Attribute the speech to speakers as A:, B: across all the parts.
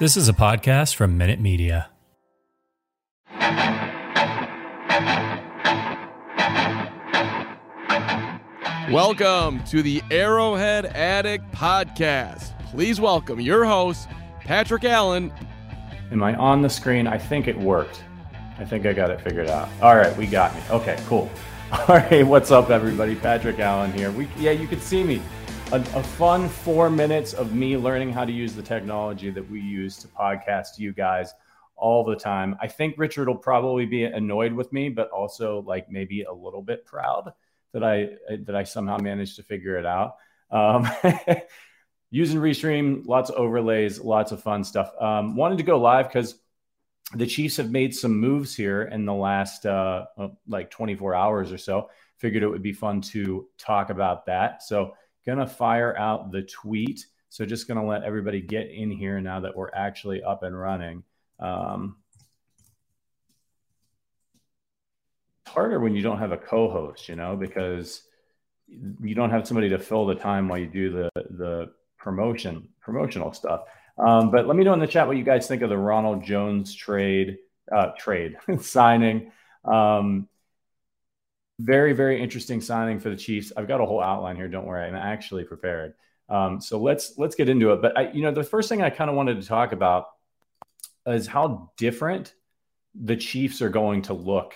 A: This is a podcast from Minute Media.
B: Welcome to the Arrowhead Addict Podcast. Please welcome your host, Patrick Allen.
C: Am I on the screen? I think it worked. I think I got it figured out. All right, we got me. Okay, cool. All right, what's up, everybody? Patrick Allen here. We yeah, you can see me. A, a fun four minutes of me learning how to use the technology that we use to podcast you guys all the time. I think Richard will probably be annoyed with me, but also like maybe a little bit proud that I that I somehow managed to figure it out. Um, using Restream, lots of overlays, lots of fun stuff. Um, wanted to go live because the Chiefs have made some moves here in the last uh, like 24 hours or so. Figured it would be fun to talk about that. So gonna fire out the tweet. So just gonna let everybody get in here now that we're actually up and running. Um, harder when you don't have a co-host, you know, because you don't have somebody to fill the time while you do the the promotion promotional stuff. Um, but let me know in the chat what you guys think of the Ronald Jones trade uh, trade signing. Um, very very interesting signing for the Chiefs. I've got a whole outline here. Don't worry, I'm actually prepared. Um, so let's let's get into it. But I, you know, the first thing I kind of wanted to talk about is how different the Chiefs are going to look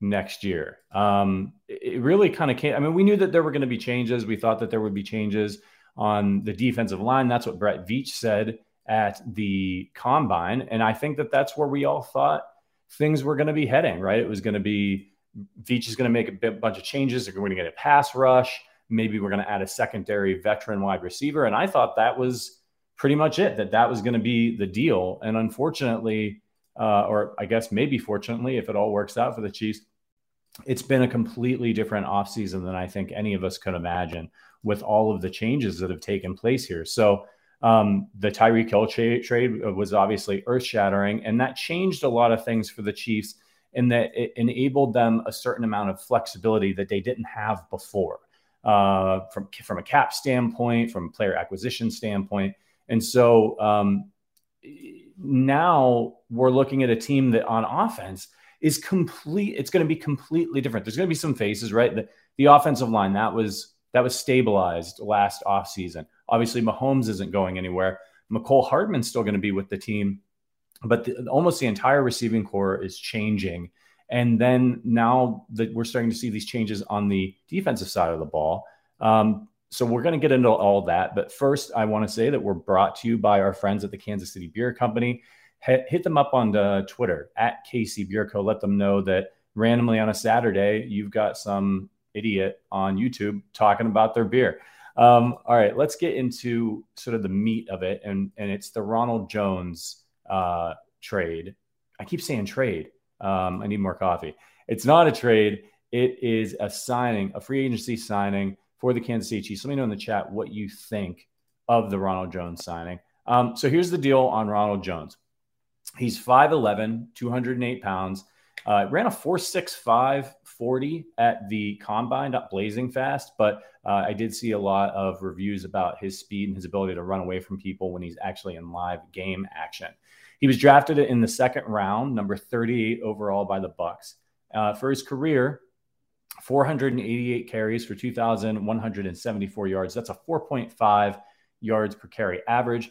C: next year. Um, it really kind of came. I mean, we knew that there were going to be changes. We thought that there would be changes on the defensive line. That's what Brett Veach said at the combine, and I think that that's where we all thought things were going to be heading. Right? It was going to be Veach is going to make a bit, bunch of changes. They're going to get a pass rush. Maybe we're going to add a secondary veteran wide receiver, and I thought that was pretty much it. That that was going to be the deal, and unfortunately, uh, or I guess maybe fortunately, if it all works out for the Chiefs, it's been a completely different offseason than I think any of us could imagine with all of the changes that have taken place here. So um, the Tyreek Hill tra- trade was obviously earth shattering, and that changed a lot of things for the Chiefs in that it enabled them a certain amount of flexibility that they didn't have before uh, from, from a cap standpoint, from player acquisition standpoint. And so um, now we're looking at a team that on offense is complete. It's going to be completely different. There's going to be some faces, right? The, the offensive line that was that was stabilized last offseason. Obviously, Mahomes isn't going anywhere. Mecole Hardman's still going to be with the team, but the, almost the entire receiving corps is changing. And then now that we're starting to see these changes on the defensive side of the ball. Um, so we're going to get into all that. But first, I want to say that we're brought to you by our friends at the Kansas City Bier Company. H- hit them up on the Twitter at KC Bier Co. Let them know that randomly on a Saturday, you've got some idiot on YouTube talking about their beer. Um, all right, let's get into sort of the meat of it, and and it's the Ronald Jones uh, trade. I keep saying trade. Um, I need more coffee. It's not a trade. It is a signing, a free agency signing for the Kansas City Chiefs. Let me know in the chat what you think of the Ronald Jones signing. Um, so here's the deal on Ronald Jones. He's 5'11, 208 pounds. Uh, ran a 4.65 40 at the combine, not blazing fast, but uh, I did see a lot of reviews about his speed and his ability to run away from people when he's actually in live game action. He was drafted in the second round, number 38 overall by the Bucs. Uh, for his career, 488 carries for 2,174 yards. That's a 4.5 yards per carry average.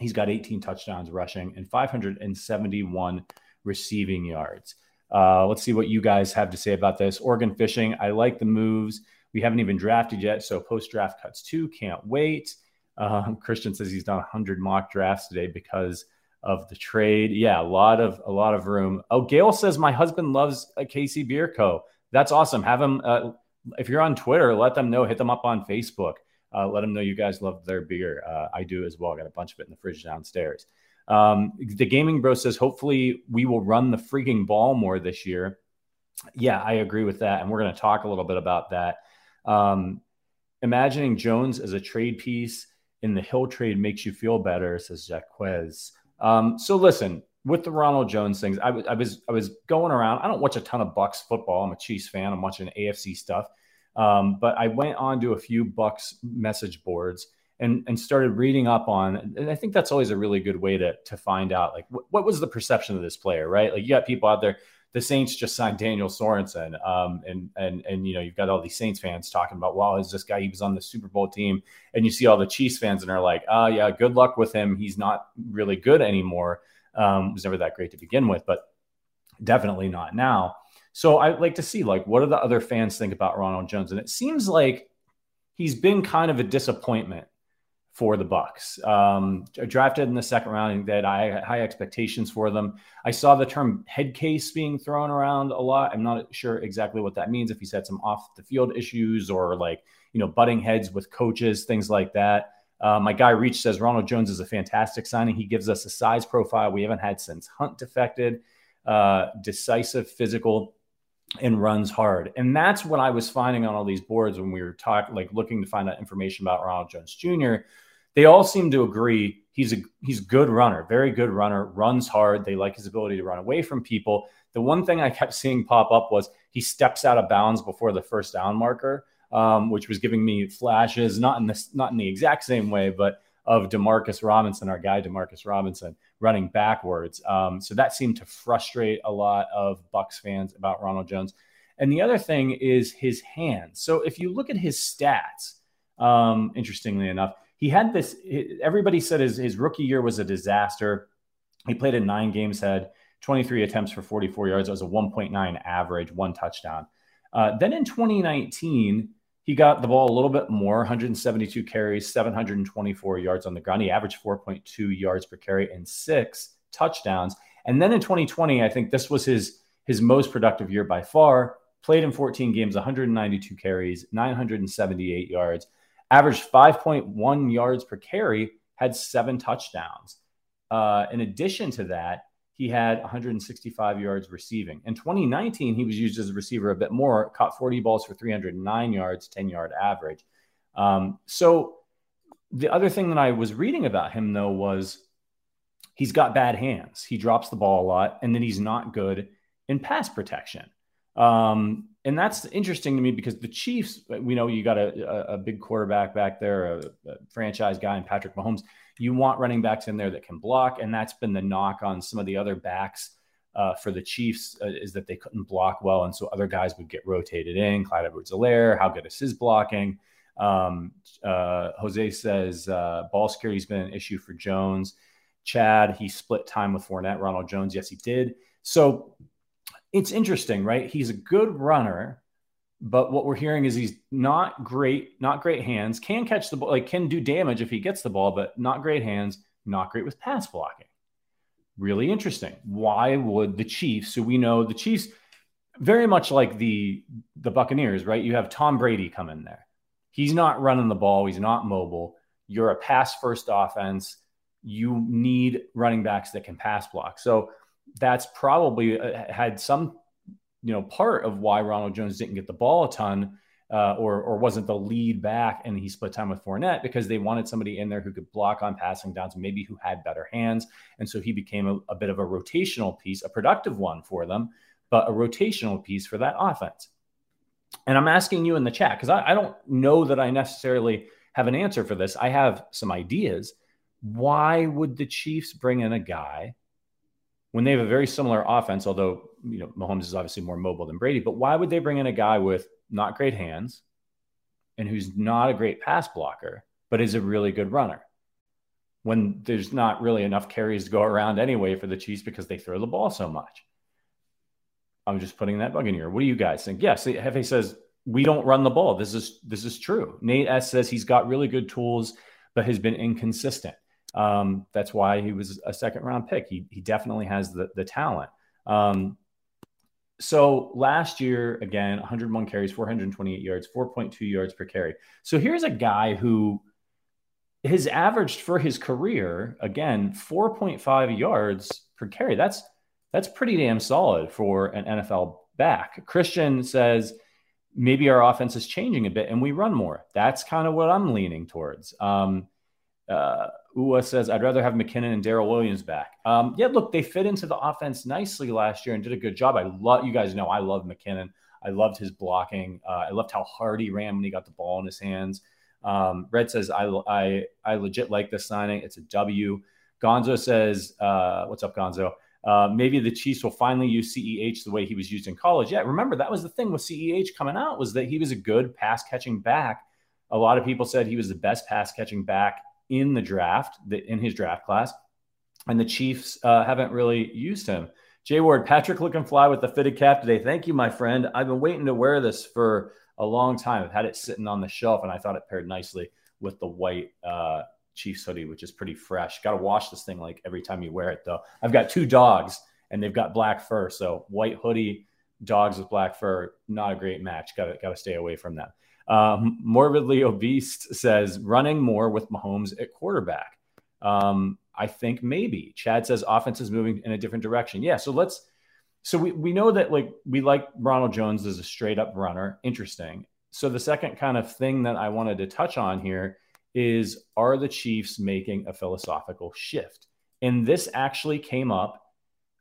C: He's got 18 touchdowns rushing and 571 receiving yards. Uh, let's see what you guys have to say about this. Oregon fishing. I like the moves. We haven't even drafted yet, so post draft cuts too. Can't wait. Um, Christian says he's done 100 mock drafts today because of the trade. Yeah, a lot of a lot of room. Oh, Gail says my husband loves a KC Bier Co. That's awesome. Have him. Uh, if you're on Twitter, let them know. Hit them up on Facebook. Uh, let them know you guys love their beer. Uh, I do as well. Got a bunch of it in the fridge downstairs. Um, the gaming bro says, hopefully we will run the freaking ball more this year. Yeah, I agree with that. And we're going to talk a little bit about that. Um, imagining Jones as a trade piece in the Hill trade makes you feel better, says Jaquez. Um, so listen, with the Ronald Jones things, I, w- I was I was going around. I don't watch a ton of Bucs football. I'm a Chiefs fan. I'm watching AFC stuff. Um, but I went on to a few Bucs message boards and and started reading up on and i think that's always a really good way to to find out like what, what was the perception of this player right? Like you got people out there the saints just signed daniel sorensen um, and and and you know you've got all these saints fans talking about wow is this guy he was on the super bowl team and you see all the chiefs fans and are like oh yeah good luck with him. He's not really good anymore. Um, was never that great to begin with but definitely not now. So i like to see like what do the other fans think about ronald jones? And it seems like he's been kind of a disappointment for the Bucs. Um, drafted in the second round, that I had high, expectations for them. I saw the term head case being thrown around a lot. I'm not sure exactly what that means. If he's had some off the field issues or like you know butting heads with coaches, things like that. Uh, my guy Reach says Ronald Jones is a fantastic signing. He gives us a size profile we haven't had since Hunt defected. Uh, decisive, physical, and runs hard. And that's what I was finding on all these boards when we were talking, like looking to find out information about Ronald Jones Jr they all seem to agree he's a he's good runner, very good runner, runs hard. They like his ability to run away from people. The one thing I kept seeing pop up was he steps out of bounds before the first down marker, um, which was giving me flashes, not in this, not in the exact same way, but of Demarcus Robinson, our guy Demarcus Robinson, running backwards. Um, so that seemed to frustrate a lot of Bucs fans about Ronald Jones. And the other thing is his hands. So if you look at his stats, um, interestingly enough, he had this. Everybody said his, his rookie year was a disaster. He played in nine games, had 23 attempts for 44 yards. It was a 1.9 average, one touchdown. Uh, then in 2019, he got the ball a little bit more 172 carries, 724 yards on the ground. He averaged 4.2 yards per carry and six touchdowns. And then in 2020, I think this was his his most productive year by far. Played in 14 games, 192 carries, 978 yards, averaged 5.1 yards per carry, had seven touchdowns. Uh, in addition to that, he had 165 yards receiving. In 2019, he was used as a receiver a bit more, caught 40 balls for 309 yards, 10 yard average. Um, so the other thing that I was reading about him, though, was he's got bad hands. He drops the ball a lot, and then he's not good in pass protection. Um, and that's interesting to me because the Chiefs, we know you got a, a big quarterback back there, a, a, franchise guy, and Patrick Mahomes. You want running backs in there that can block, and that's been the knock on some of the other backs uh, for the Chiefs uh, is that they couldn't block well, and so other guys would get rotated in. Clyde Edwards-Helaire, how good is his blocking? Um, uh, Jose says uh, ball security has been an issue for Jones. Chad, he split time with Fournette. Ronald Jones, yes, he did. So it's interesting, right? He's a good runner, but what we're hearing is he's not great, not great hands, can catch the ball, like can do damage if he gets the ball, but not great hands, not great with pass blocking. Really interesting. Why would the Chiefs, so we know the Chiefs, very much like the the Buccaneers, right? You have Tom Brady come in there. He's not running the ball, he's not mobile. You're a pass first offense. You need running backs that can pass block. So that's probably uh, had some you know part of why Ronald Jones didn't get the ball a ton uh, or or wasn't the lead back and he split time with Fournette because they wanted somebody in there who could block on passing downs, maybe who had better hands, and so he became a, a bit of a rotational piece, a productive one for them, but a rotational piece for that offense. And I'm asking you in the chat because I, I don't know that I necessarily have an answer for this. I have some ideas. Why would the Chiefs bring in a guy when they have a very similar offense, although you know Mahomes is obviously more mobile than Brady, but why would they bring in a guy with not great hands and who's not a great pass blocker, but is a really good runner? when there's not really enough carries to go around anyway for the Chiefs because they throw the ball so much. I'm just putting that bug in here. What do you guys think? Yes, Hefe says we don't run the ball. This is this is true. Nate S says he's got really good tools, but has been inconsistent. Um, that's why he was a second round pick. He he definitely has the the talent. Um, so last year, again, 101 carries, 428 yards, 4.2 yards per carry. So here's a guy who has averaged for his career, again, 4.5 yards per carry. That's that's pretty damn solid for an NFL back. Christian says maybe our offense is changing a bit and we run more. That's kind of what I'm leaning towards. Um, uh, Ua says, I'd rather have McKinnon and Darrel Williams back. Um, yeah, look, they fit into the offense nicely last year and did a good job. I love, you guys know, I love McKinnon. I loved his blocking. Uh, I loved how hard he ran when he got the ball in his hands. Um, Red says, I, I, I legit like this signing. It's a W. Gonzo says, uh, what's up, Gonzo? Uh, maybe the Chiefs will finally use CEH the way he was used in college. Yeah, remember that was the thing with CEH coming out was that he was a good pass catching back. A lot of people said he was the best pass catching back in the draft, in his draft class, and the Chiefs uh, haven't really used him. Jay Ward, Patrick looking fly with the fitted cap today. Thank you, my friend. I've been waiting to wear this for a long time. I've had it sitting on the shelf, and I thought it paired nicely with the white uh, Chiefs hoodie, which is pretty fresh. Got to wash this thing like every time you wear it, though. I've got two dogs, and they've got black fur, so white hoodie, dogs with black fur, not a great match. Got to got to stay away from them. Um, morbidly obese says running more with Mahomes at quarterback. Um, I think maybe Chad says offense is moving in a different direction. Yeah, so let's. So we, we know that like we like Ronald Jones as a straight up runner. Interesting. So the second kind of thing that I wanted to touch on here is are the Chiefs making a philosophical shift? And this actually came up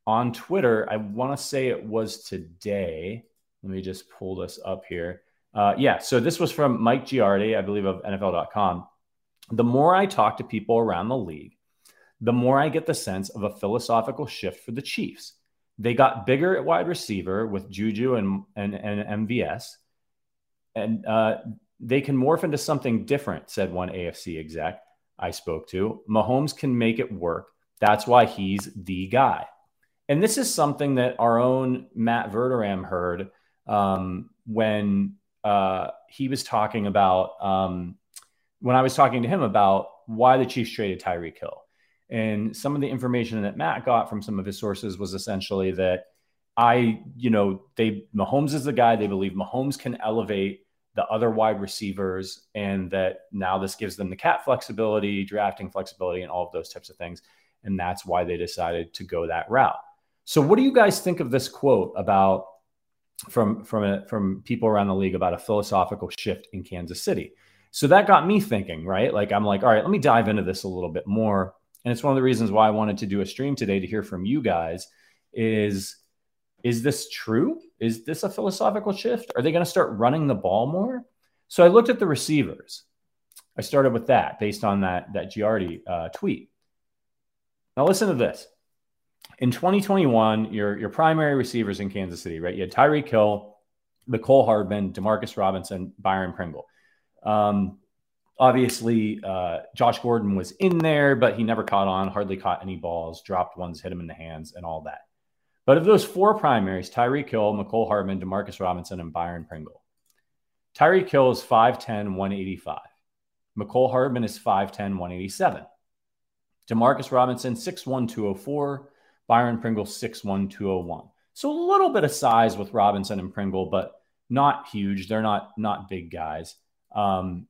C: on Twitter. I want to say it was today. Let me just pull this up here. Uh, yeah, so this was from Mike Giardi, I believe, of NFL.com. The more I talk to people around the league, the more I get the sense of a philosophical shift for the Chiefs. They got bigger at wide receiver with Juju and, and, and MVS, and uh, they can morph into something different, said one AFC exec I spoke to. Mahomes can make it work. That's why he's the guy. And this is something that our own Matt Verderame heard um, when uh, he was talking about um, when I was talking to him about why the Chiefs traded Tyreek Hill. And some of the information that Matt got from some of his sources was essentially that I, you know, they Mahomes is the guy. They believe Mahomes can elevate the other wide receivers, and that now this gives them the cap flexibility, drafting flexibility, and all of those types of things. And that's why they decided to go that route. So, what do you guys think of this quote about from from a, from people around the league about a philosophical shift in Kansas City. So that got me thinking, right? Like I'm like, all right, let me dive into this a little bit more. And it's one of the reasons why I wanted to do a stream today to hear from you guys is is this true? Is this a philosophical shift? Are they going to start running the ball more? So I looked at the receivers. I started with that based on that that Giardi uh, tweet. Now listen to this in 2021, your your primary receivers in Kansas City, right? You had Tyreek Hill, Mecole Hardman, Demarcus Robinson, Byron Pringle. Um, obviously, uh, Josh Gordon was in there, but he never caught on, hardly caught any balls, dropped ones, hit him in the hands, and all that. But of those four primaries, Tyreek Hill, Mecole Hardman, Demarcus Robinson, and Byron Pringle. Tyreek Hill is 5'10, 185. Mecole Hardman is 5'10, 187. Demarcus Robinson, 6'1, 204. Byron Pringle, 6'1, 201. So a little bit of size with Robinson and Pringle, but not huge. They're not not big guys. Um,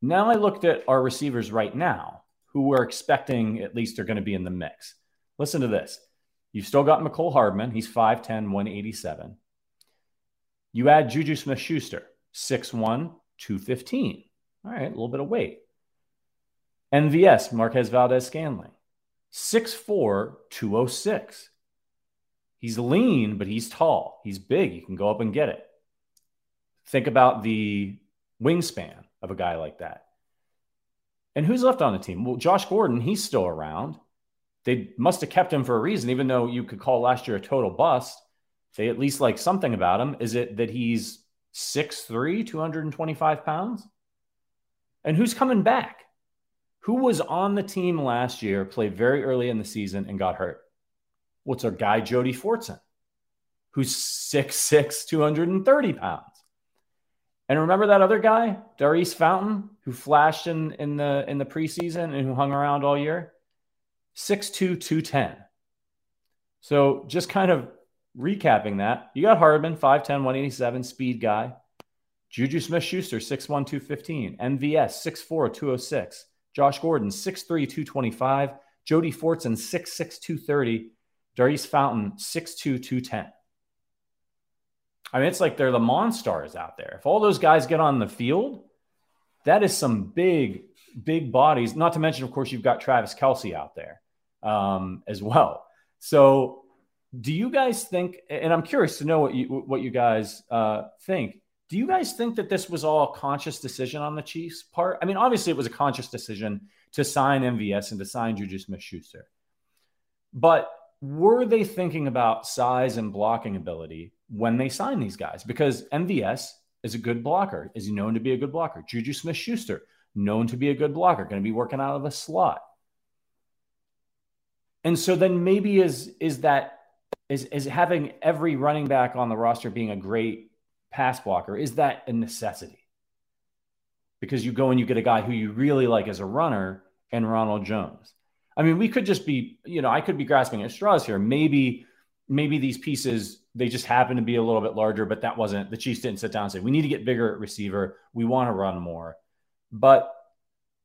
C: now I looked at our receivers right now, who we're expecting at least are going to be in the mix. Listen to this. You've still got Mecole Hardman. He's 5'10, 187. You add Juju Smith Schuster, 6'1, 215. All right, a little bit of weight. MVS, Marquez Valdes Scantling, 6'4, 206. He's lean, but he's tall. He's big. You can go up and get it. Think about the wingspan of a guy like that. And who's left on the team? Well, Josh Gordon, he's still around. They must have kept him for a reason, even though you could call last year a total bust. They at least like something about him. Is it that he's 6'3, 225 pounds? And who's coming back? Who was on the team last year, played very early in the season, and got hurt? What's our guy, Jody Fortson, who's 6'6, 230 pounds. And remember that other guy, Daurice Fountain, who flashed in, in the in the preseason and who hung around all year? 6'2, 210. So just kind of recapping that, you got Hardman, 5'10, 187, speed guy. Juju Smith Schuster, 6'1, 215. MVS, 6'4, 206. Josh Gordon, 6'3, 225. Jody Fortson, 6'6, 230. Daurice Fountain, 6'2, 210. I mean, it's like they're the monsters out there. If all those guys get on the field, that is some big, big bodies. Not to mention, of course, you've got Travis Kelce out there um, as well. So, do you guys think? And I'm curious to know what you what you guys uh, think. Do you guys think that this was all a conscious decision on the Chiefs' part? I mean, obviously, it was a conscious decision to sign MVS and to sign Juju Smith Schuster. But were they thinking about size and blocking ability when they signed these guys? Because MVS is a good blocker, is known to be a good blocker. Juju Smith Schuster, known to be a good blocker, going to be working out of a slot. And so then maybe is is that is is having every running back on the roster being a great pass blocker, is that a necessity? Because you go and you get a guy who you really like as a runner and Ronald Jones. I mean, we could just be, you know, I could be grasping at straws here. Maybe, maybe these pieces they just happen to be a little bit larger, but that wasn't the Chiefs didn't sit down and say we need to get bigger at receiver. We want to run more, but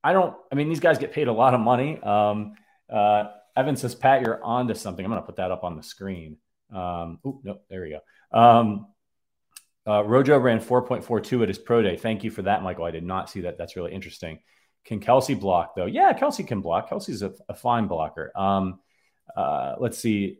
C: I don't. I mean, these guys get paid a lot of money. Um, uh, Evan says, Pat, you're onto something. I'm going to put that up on the screen. Um, oh no, there we go. Um, uh, Rojo ran 4.42 at his pro day. Thank you for that, Michael. I did not see that. That's really interesting. Can Kelce block though? Yeah, Kelce can block. Kelce's a, a fine blocker. Um, uh, let's see.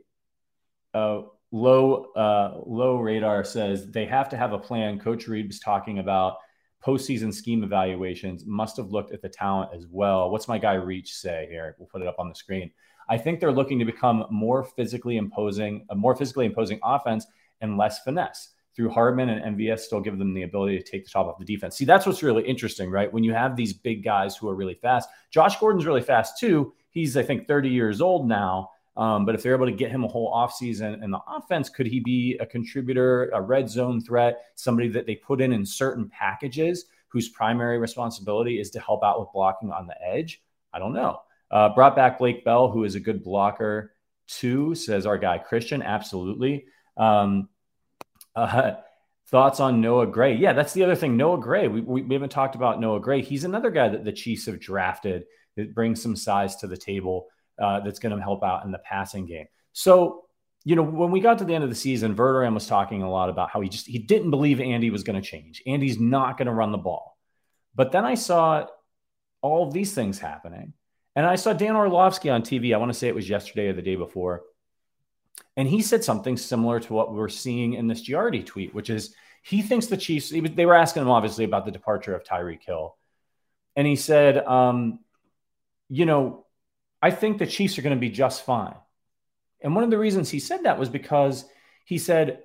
C: Uh, low uh, low radar says they have to have a plan. Coach Reid was talking about postseason scheme evaluations. Must have looked at the talent as well. What's my guy Reach say here? We'll put it up on the screen. I think they're looking to become more physically imposing, a more physically imposing offense and less finesse. Through Hardman and MVS still give them the ability to take the top off the defense. See, that's what's really interesting, right? When you have these big guys who are really fast. Josh Gordon's really fast too. He's, I think, 30 years old now. Um, but if they're able to get him a whole offseason in the offense, could he be a contributor, a red zone threat, somebody that they put in in certain packages whose primary responsibility is to help out with blocking on the edge? I don't know. Uh, brought back Blake Bell, who is a good blocker too, says our guy Christian. Absolutely. Um, uh, thoughts on Noah Gray? Yeah, that's the other thing. Noah Gray. We, we, we, haven't talked about Noah Gray. He's another guy that the Chiefs have drafted that brings some size to the table uh, that's going to help out in the passing game. So, you know, when we got to the end of the season, Verderame was talking a lot about how he just he didn't believe Andy was going to change. Andy's not going to run the ball. But then I saw all of these things happening. And I saw Dan Orlovsky on TV. I want to say it was yesterday or the day before. And he said something similar to what we are seeing in this Giardi tweet, which is he thinks the Chiefs, they were asking him obviously about the departure of Tyreek Hill. And he said, um, you know, I think the Chiefs are going to be just fine. And one of the reasons he said that was because he said,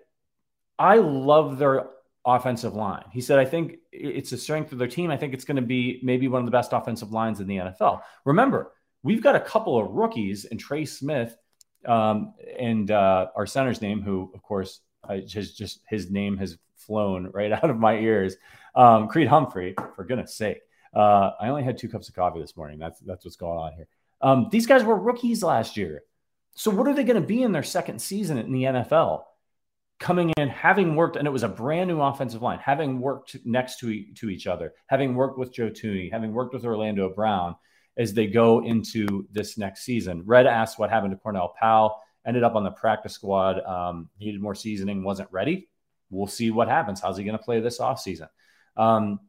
C: I love their offensive line. He said, I think it's a strength of their team. I think it's going to be maybe one of the best offensive lines in the NFL. Remember, we've got a couple of rookies and Trey Smith um, and uh, our center's name, who, of course, has just his name has flown right out of my ears. Um, Creed Humphrey, for goodness sake. Uh, I only had two cups of coffee this morning. That's that's what's going on here. Um, these guys were rookies last year. So what are they going to be in their second season in the NFL? Coming in, having worked, and it was a brand new offensive line, having worked next to, to each other, having worked with Joe Thuney, having worked with Orlando Brown, as they go into this next season. Red asked what happened to Cornell Powell. Ended up on the practice squad. Um, needed more seasoning, wasn't ready. We'll see what happens. How's he going to play this offseason? Um,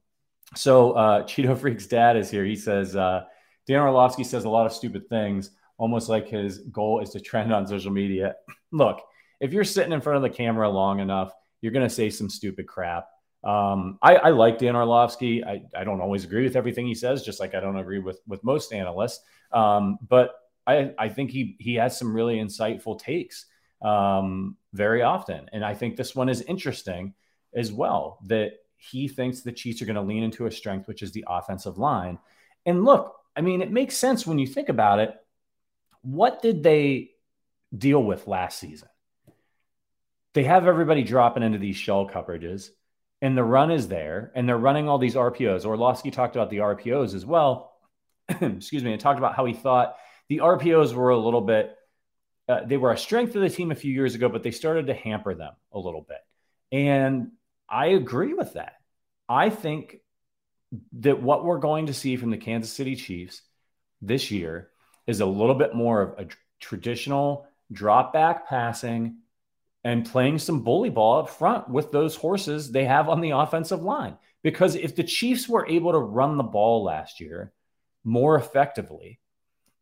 C: so uh, Cheeto Freak's dad is here. He says, uh, Dan Orlovsky says a lot of stupid things, almost like his goal is to trend on social media. Look, if you're sitting in front of the camera long enough, you're going to say some stupid crap. Um, I, I, like Dan Orlovsky. I, I, don't always agree with everything he says, just like I don't agree with with most analysts. Um, but I, I think he he has some really insightful takes um, very often, and I think this one is interesting as well. That he thinks the Chiefs are going to lean into a strength, which is the offensive line. And look, I mean, it makes sense when you think about it. What did they deal with last season? They have everybody dropping into these shell coverages, and the run is there, and they're running all these RPOs. Orlovsky talked about the RPOs as well. Excuse me, and talked about how he thought the RPOs were a little bit, uh, they were a strength of the team a few years ago, but they started to hamper them a little bit. And I agree with that. I think that what we're going to see from the Kansas City Chiefs this year is a little bit more of a traditional drop back passing and playing some bully ball up front with those horses they have on the offensive line. Because if the Chiefs were able to run the ball last year more effectively,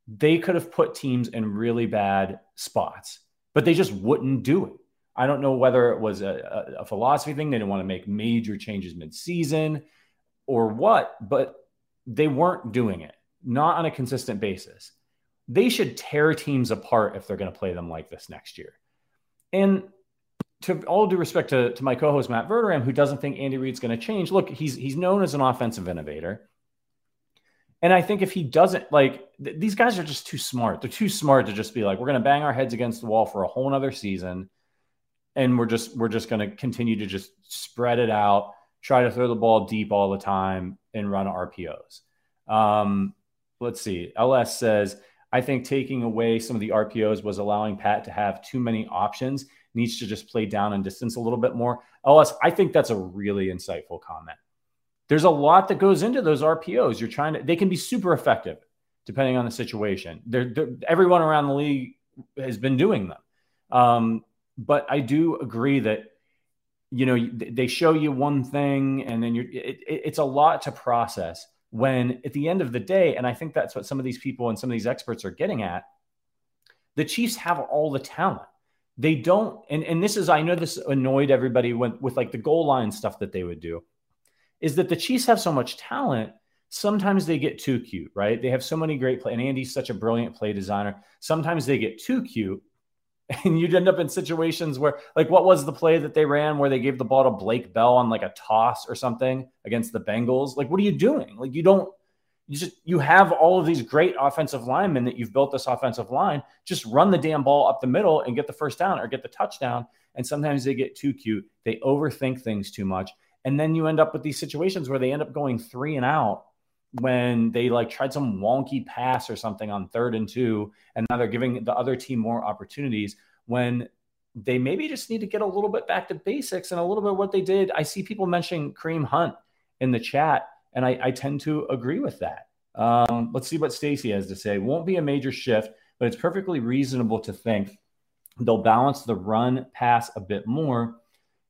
C: they could have put teams in really bad spots, but they just wouldn't do it. I don't know whether it was a, a, philosophy thing. They didn't want to make major changes mid-season or what, but they weren't doing it, not on a consistent basis. They should tear teams apart if they're going to play them like this next year. And to all due respect to, to my co-host Matt Verderame, who doesn't think Andy Reid's going to change, look, he's he's known as an offensive innovator. And I think if he doesn't like th- these guys are just too smart. They're too smart to just be like, we're going to bang our heads against the wall for a whole nother season. And we're just we're just going to continue to just spread it out, try to throw the ball deep all the time and run RPOs. Um, let's see. LS says, I think taking away some of the RPOs was allowing Pat to have too many options. Needs to just play down and distance a little bit more. LS, I think that's a really insightful comment there's a lot that goes into those RPOs. You're trying to, they can be super effective depending on the situation. They're, they're everyone around the league has been doing them. Um, but I do agree that, you know, they show you one thing and then you're, it, it's a lot to process when at the end of the day, and I think that's what some of these people and some of these experts are getting at, the Chiefs have all the talent. They don't, and, and this is, I know this annoyed everybody when, with like the goal line stuff that they would do is that the Chiefs have so much talent. Sometimes they get too cute, right? They have so many great play, and Andy's such a brilliant play designer. Sometimes they get too cute, and you'd end up in situations where, like, what was the play that they ran where they gave the ball to Blake Bell on like a toss or something against the Bengals? Like, what are you doing? Like, you don't. You just you have all of these great offensive linemen that you've built this offensive line. Just run the damn ball up the middle and get the first down or get the touchdown. And sometimes they get too cute. They overthink things too much. And then you end up with these situations where they end up going three and out when they like tried some wonky pass or something on third and two, and now they're giving the other team more opportunities when they maybe just need to get a little bit back to basics and a little bit what they did. I see people mentioning Kareem Hunt in the chat, and I, I tend to agree with that. Um, let's see what Stacy has to say. Won't be a major shift, but it's perfectly reasonable to think they'll balance the run pass a bit more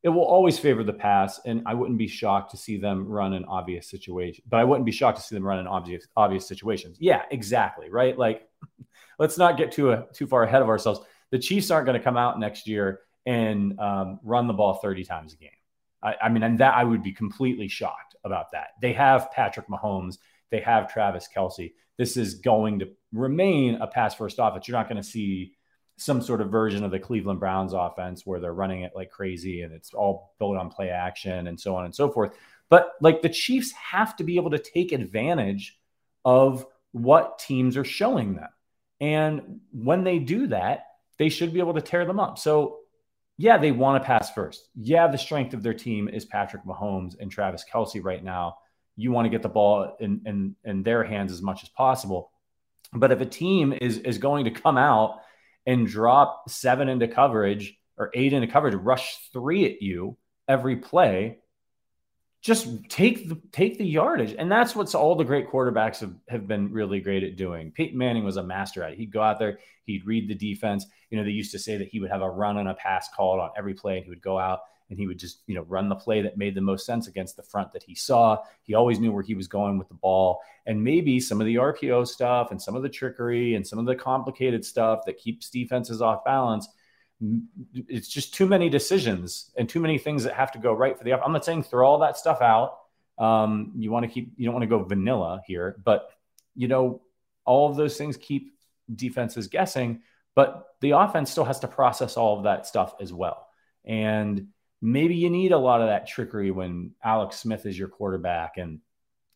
C: it will always favor the pass, and I wouldn't be shocked to see them run an obvious situation. But I wouldn't be shocked to see them run in obvious obvious situations. Yeah, exactly. Right. Like, let's not get too uh, too far ahead of ourselves. The Chiefs aren't going to come out next year and um, run the ball 30 times a game. I, I mean, and that I would be completely shocked about that. They have Patrick Mahomes. They have Travis Kelce. This is going to remain a pass first offense. You're not going to see some sort of version of the Cleveland Browns offense where they're running it like crazy and it's all built on play action and so on and so forth. But like the Chiefs have to be able to take advantage of what teams are showing them. And when they do that, they should be able to tear them up. So, yeah, they want to pass first. Yeah, the strength of their team is Patrick Mahomes and Travis Kelce right now. You want to get the ball in, in, in their hands as much as possible. But if a team is, is going to come out and drop seven into coverage or eight into coverage, rush three at you every play, just take the take the yardage. And that's what's all the great quarterbacks have, have been really great at doing. Peyton Manning was a master at it. He'd go out there, he'd read the defense. You know, they used to say that he would have a run and a pass called on every play, and he would go out and he would just you know run the play that made the most sense against the front that he saw. He always knew where he was going with the ball, and maybe some of the RPO stuff and some of the trickery and some of the complicated stuff that keeps defenses off balance. It's just too many decisions and too many things that have to go right for the. I'm not saying throw all that stuff out. Um, you want to keep you don't want to go vanilla here, but you know all of those things keep defenses guessing. But the offense still has to process all of that stuff as well. And maybe you need a lot of that trickery when Alex Smith is your quarterback and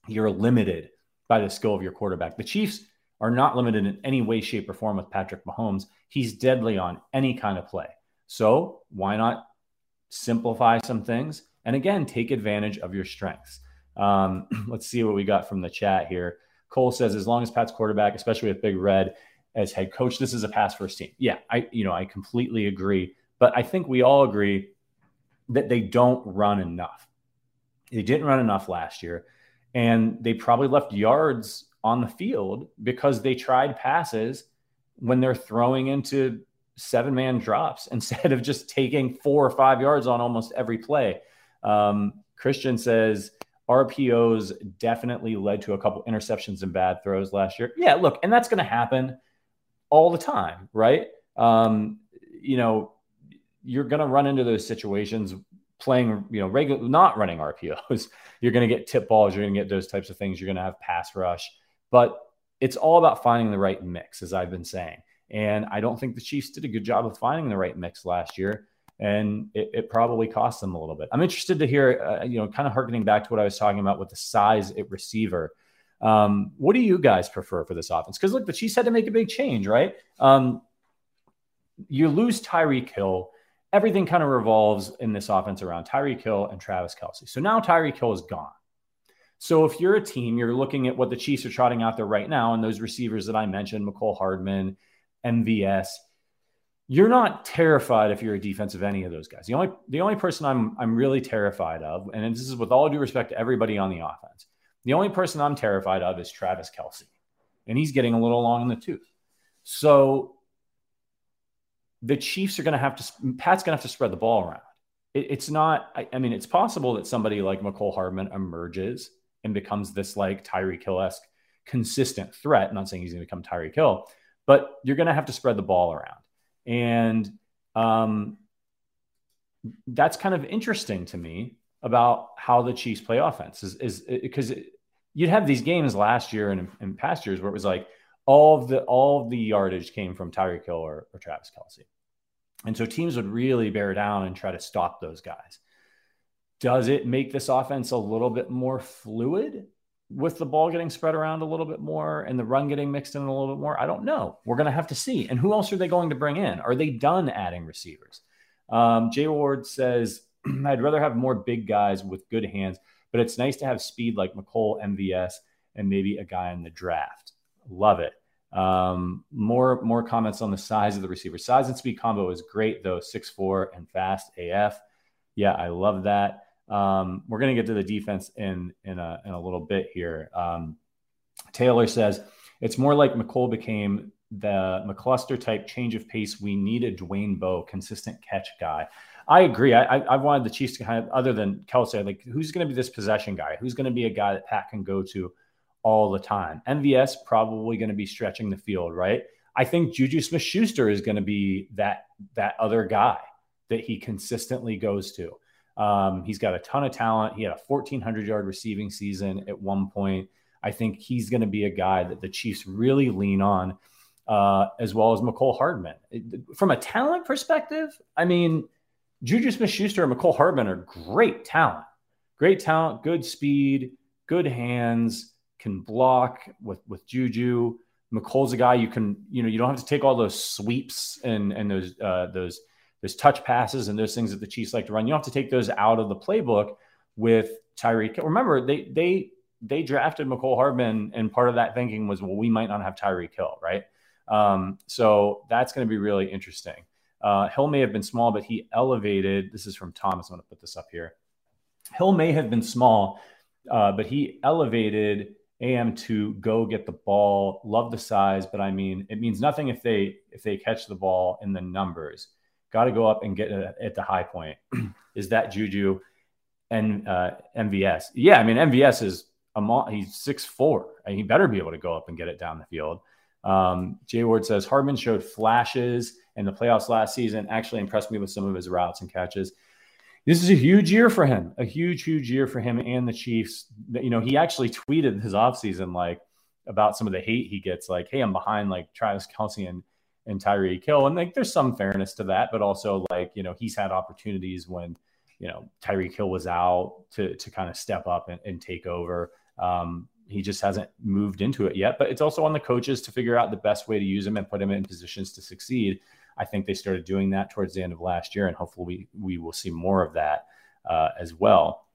C: you're limited by the skill of your quarterback. The Chiefs are not limited in any way, shape, or form with Patrick Mahomes. He's deadly on any kind of play. So why not simplify some things? And again, take advantage of your strengths. Um, let's see what we got from the chat here. Cole says, as long as Pat's quarterback, especially with Big Red as head coach, this is a pass first team. Yeah, I you know I completely agree. But I think we all agree that they don't run enough. They didn't run enough last year, and they probably left yards on the field because they tried passes when they're throwing into seven man drops instead of just taking four or five yards on almost every play. Um, Christian says RPOs definitely led to a couple interceptions and bad throws last year. Yeah, look, and that's going to happen all the time, right? Um, you know, you're going to run into those situations playing, you know, regular, not running RPOs. You're going to get tip balls. You're going to get those types of things. You're going to have pass rush, but it's all about finding the right mix, as I've been saying. And I don't think the Chiefs did a good job of finding the right mix last year. And it, it probably cost them a little bit. I'm interested to hear, uh, you know, kind of harkening back to what I was talking about with the size at receiver. Um, what do you guys prefer for this offense? Because look, the Chiefs had to make a big change, right? Um, you lose Tyreek Hill everything kind of revolves in this offense around Tyreek Hill and Travis Kelce. So now Tyreek Hill is gone. So if you're a team, you're looking at what the Chiefs are trotting out there right now, and those receivers that I mentioned, Mecole Hardman, MVS, you're not terrified if you're a defense of any of those guys. The only the only person I'm I'm really terrified of, and this is with all due respect to everybody on the offense, the only person I'm terrified of is Travis Kelce. and he's getting a little long in the tooth. So the Chiefs are going to have to, Pat's going to have to spread the ball around. It, it's not, I, I, mean, it's possible that somebody like Mecole Hardman emerges and becomes this like Tyreek Hill esque consistent threat. I'm not saying he's going to become Tyreek Hill, but you're going to have to spread the ball around. And um, that's kind of interesting to me about how the Chiefs play offense is because you'd have these games last year and in past years where it was like all of the all of the yardage came from Tyreek Hill or, or Travis Kelce. And so teams would really bear down and try to stop those guys. Does it make this offense a little bit more fluid with the ball getting spread around a little bit more and the run getting mixed in a little bit more? I don't know. We're going to have to see. And who else are they going to bring in? Are they done adding receivers? Um, Jay Ward says, I'd rather have more big guys with good hands, but it's nice to have speed like Mecole, MVS, and maybe a guy in the draft. Love it. Um, more more comments on the size of the receiver. Size and speed combo is great though. Six four and fast AF. Yeah, I love that. Um, we're to get to the defense in in a, in a little bit here. Um, Taylor says it's more like Mecole became the McCluster type change of pace. We need a Dwayne Bowe consistent catch guy. I agree. I, I, I wanted the Chiefs to kind of, other than Kelce, like who's going to be this possession guy? Who's going to be a guy that Pat can go to all the time. MVS probably going to be stretching the field, right? I think Juju Smith Schuster is going to be that that other guy that he consistently goes to. Um, he's got a ton of talent. He had a 1,400 yard receiving season at one point. I think he's going to be a guy that the Chiefs really lean on, uh, as well as Mecole Hardman. From a talent perspective, I mean, Juju Smith Schuster and Mecole Hardman are great talent. Great talent, good speed, good hands can block with with Juju. Mecole's a guy you can, you know, you don't have to take all those sweeps and and those uh, those those touch passes and those things that the Chiefs like to run. You don't have to take those out of the playbook with Tyreek. Remember, they they they drafted Mecole Hardman, and part of that thinking was, well, we might not have Tyreek Hill, right? Um, so that's going to be really interesting. Uh, Hill may have been small, but he elevated. This is from Thomas. I'm going to put this up here. Hill may have been small, uh, but he elevated AM to go get the ball. Love the size, but I mean, it means nothing if they if they catch the ball in the numbers. Got to go up and get at the high point. is that Juju and uh, MVS? Yeah, I mean MVS is a he's six four, and he better be able to go up and get it down the field. Um, Jay Ward says Hardman showed flashes in the playoffs last season. Actually impressed me with some of his routes and catches this is a huge year for him, a huge, huge year for him and the Chiefs. You know, he actually tweeted his offseason like about some of the hate he gets, like, hey, I'm behind like Travis Kelce and and Tyreek Hill. And like there's some fairness to that, but also like, you know, he's had opportunities when, you know, Tyreek Hill was out to to kind of step up and, and take over. Um, he just hasn't moved into it yet. But it's also on the coaches to figure out the best way to use him and put him in positions to succeed. I think they started doing that towards the end of last year, and hopefully we, we will see more of that uh, as well.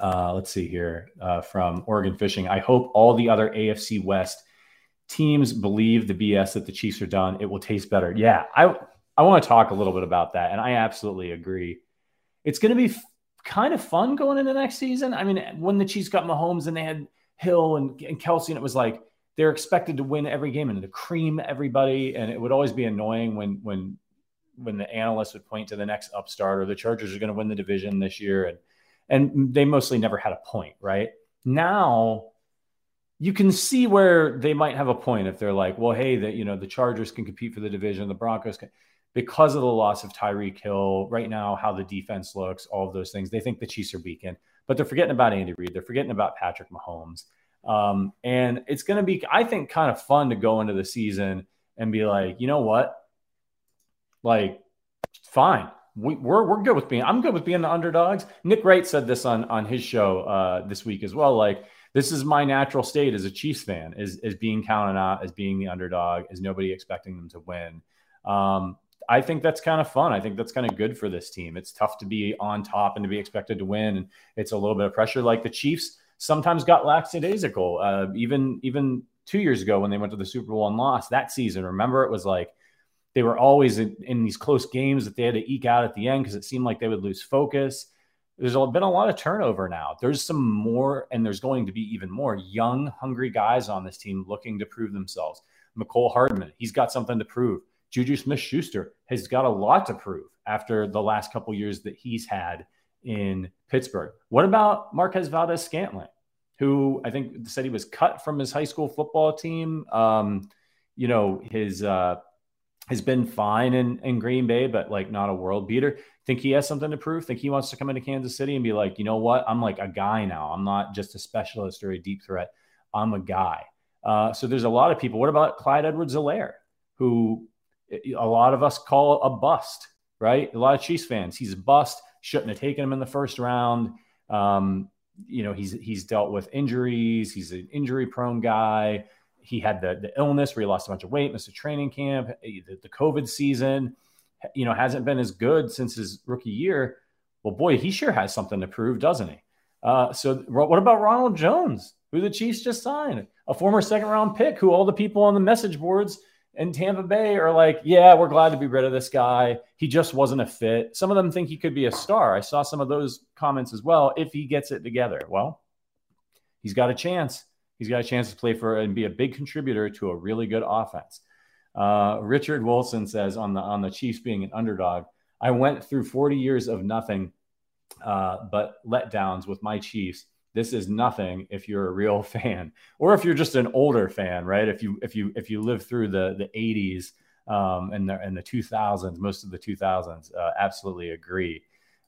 C: Uh, let's see here uh, from Oregon Fishing. I hope all the other AFC West teams believe the BS that the Chiefs are done. It will taste better. Yeah, I I want to talk a little bit about that, and I absolutely agree. It's going to be f- kind of fun going into next season. I mean, when the Chiefs got Mahomes and they had Hill and, and Kelce, and it was like they're expected to win every game and to cream everybody. And it would always be annoying when when when the analysts would point to the next upstart or the Chargers are going to win the division this year. And and they mostly never had a point, right? Now you can see where they might have a point if they're like, well, hey, that you know the Chargers can compete for the division, the Broncos can because of the loss of Tyreek Hill, right now, how the defense looks, all of those things. They think the Chiefs are weakened, but they're forgetting about Andy Reid. They're forgetting about Patrick Mahomes. Um, and it's going to be, I think, kind of fun to go into the season and be like, you know what? Like, fine. We, are we're, we're good with being, I'm good with being the underdogs. Nick Wright said this on, on his show uh, this week as well. Like, this is my natural state as a Chiefs fan, is, is being counted out as being the underdog, is nobody expecting them to win. Um, I think that's kind of fun. I think that's kind of good for this team. It's tough to be on top and to be expected to win, and it's a little bit of pressure. Like the Chiefs sometimes got lackadaisical. Uh, even even two years ago when they went to the Super Bowl and lost that season, remember it was like they were always in, in these close games that they had to eke out at the end because it seemed like they would lose focus. There's been a lot of turnover now. There's some more, and there's going to be even more young, hungry guys on this team looking to prove themselves. Mecole Hardman, he's got something to prove. Juju Smith Schuster has got a lot to prove after the last couple years that he's had in Pittsburgh. What about Marquez Valdes Scantling, who I think said he was cut from his high school football team? Um, you know, his uh, has been fine in, in Green Bay, but like not a world beater. Think he has something to prove? Think he wants to come into Kansas City and be like, you know what? I'm like a guy now. I'm not just a specialist or a deep threat. I'm a guy. Uh, so there's a lot of people. What about Clyde Edwards-Helaire, who a lot of us call a bust, right? A lot of Chiefs fans. He's a bust. Shouldn't have taken him in the first round. Um, you know, he's he's dealt with injuries. He's an injury prone guy. He had the, the illness where he lost a bunch of weight, missed a training camp, the, the COVID season, you know, hasn't been as good since his rookie year. Well, boy, he sure has something to prove, doesn't he? Uh, so, what about Ronald Jones, who the Chiefs just signed, a former second round pick, who all the people on the message boards and Tampa Bay are like, yeah, we're glad to be rid of this guy. He just wasn't a fit. Some of them think he could be a star. I saw some of those comments as well. If he gets it together, well, he's got a chance. He's got a chance to play for and be a big contributor to a really good offense. Uh, Richard Wilson says on the on the Chiefs being an underdog, I went through 40 years of nothing uh, but letdowns with my Chiefs this is nothing if you're a real fan or if you're just an older fan right? If you if you if you live through the the 80s um, and the and the 2000s most of the 2000s uh, absolutely agree.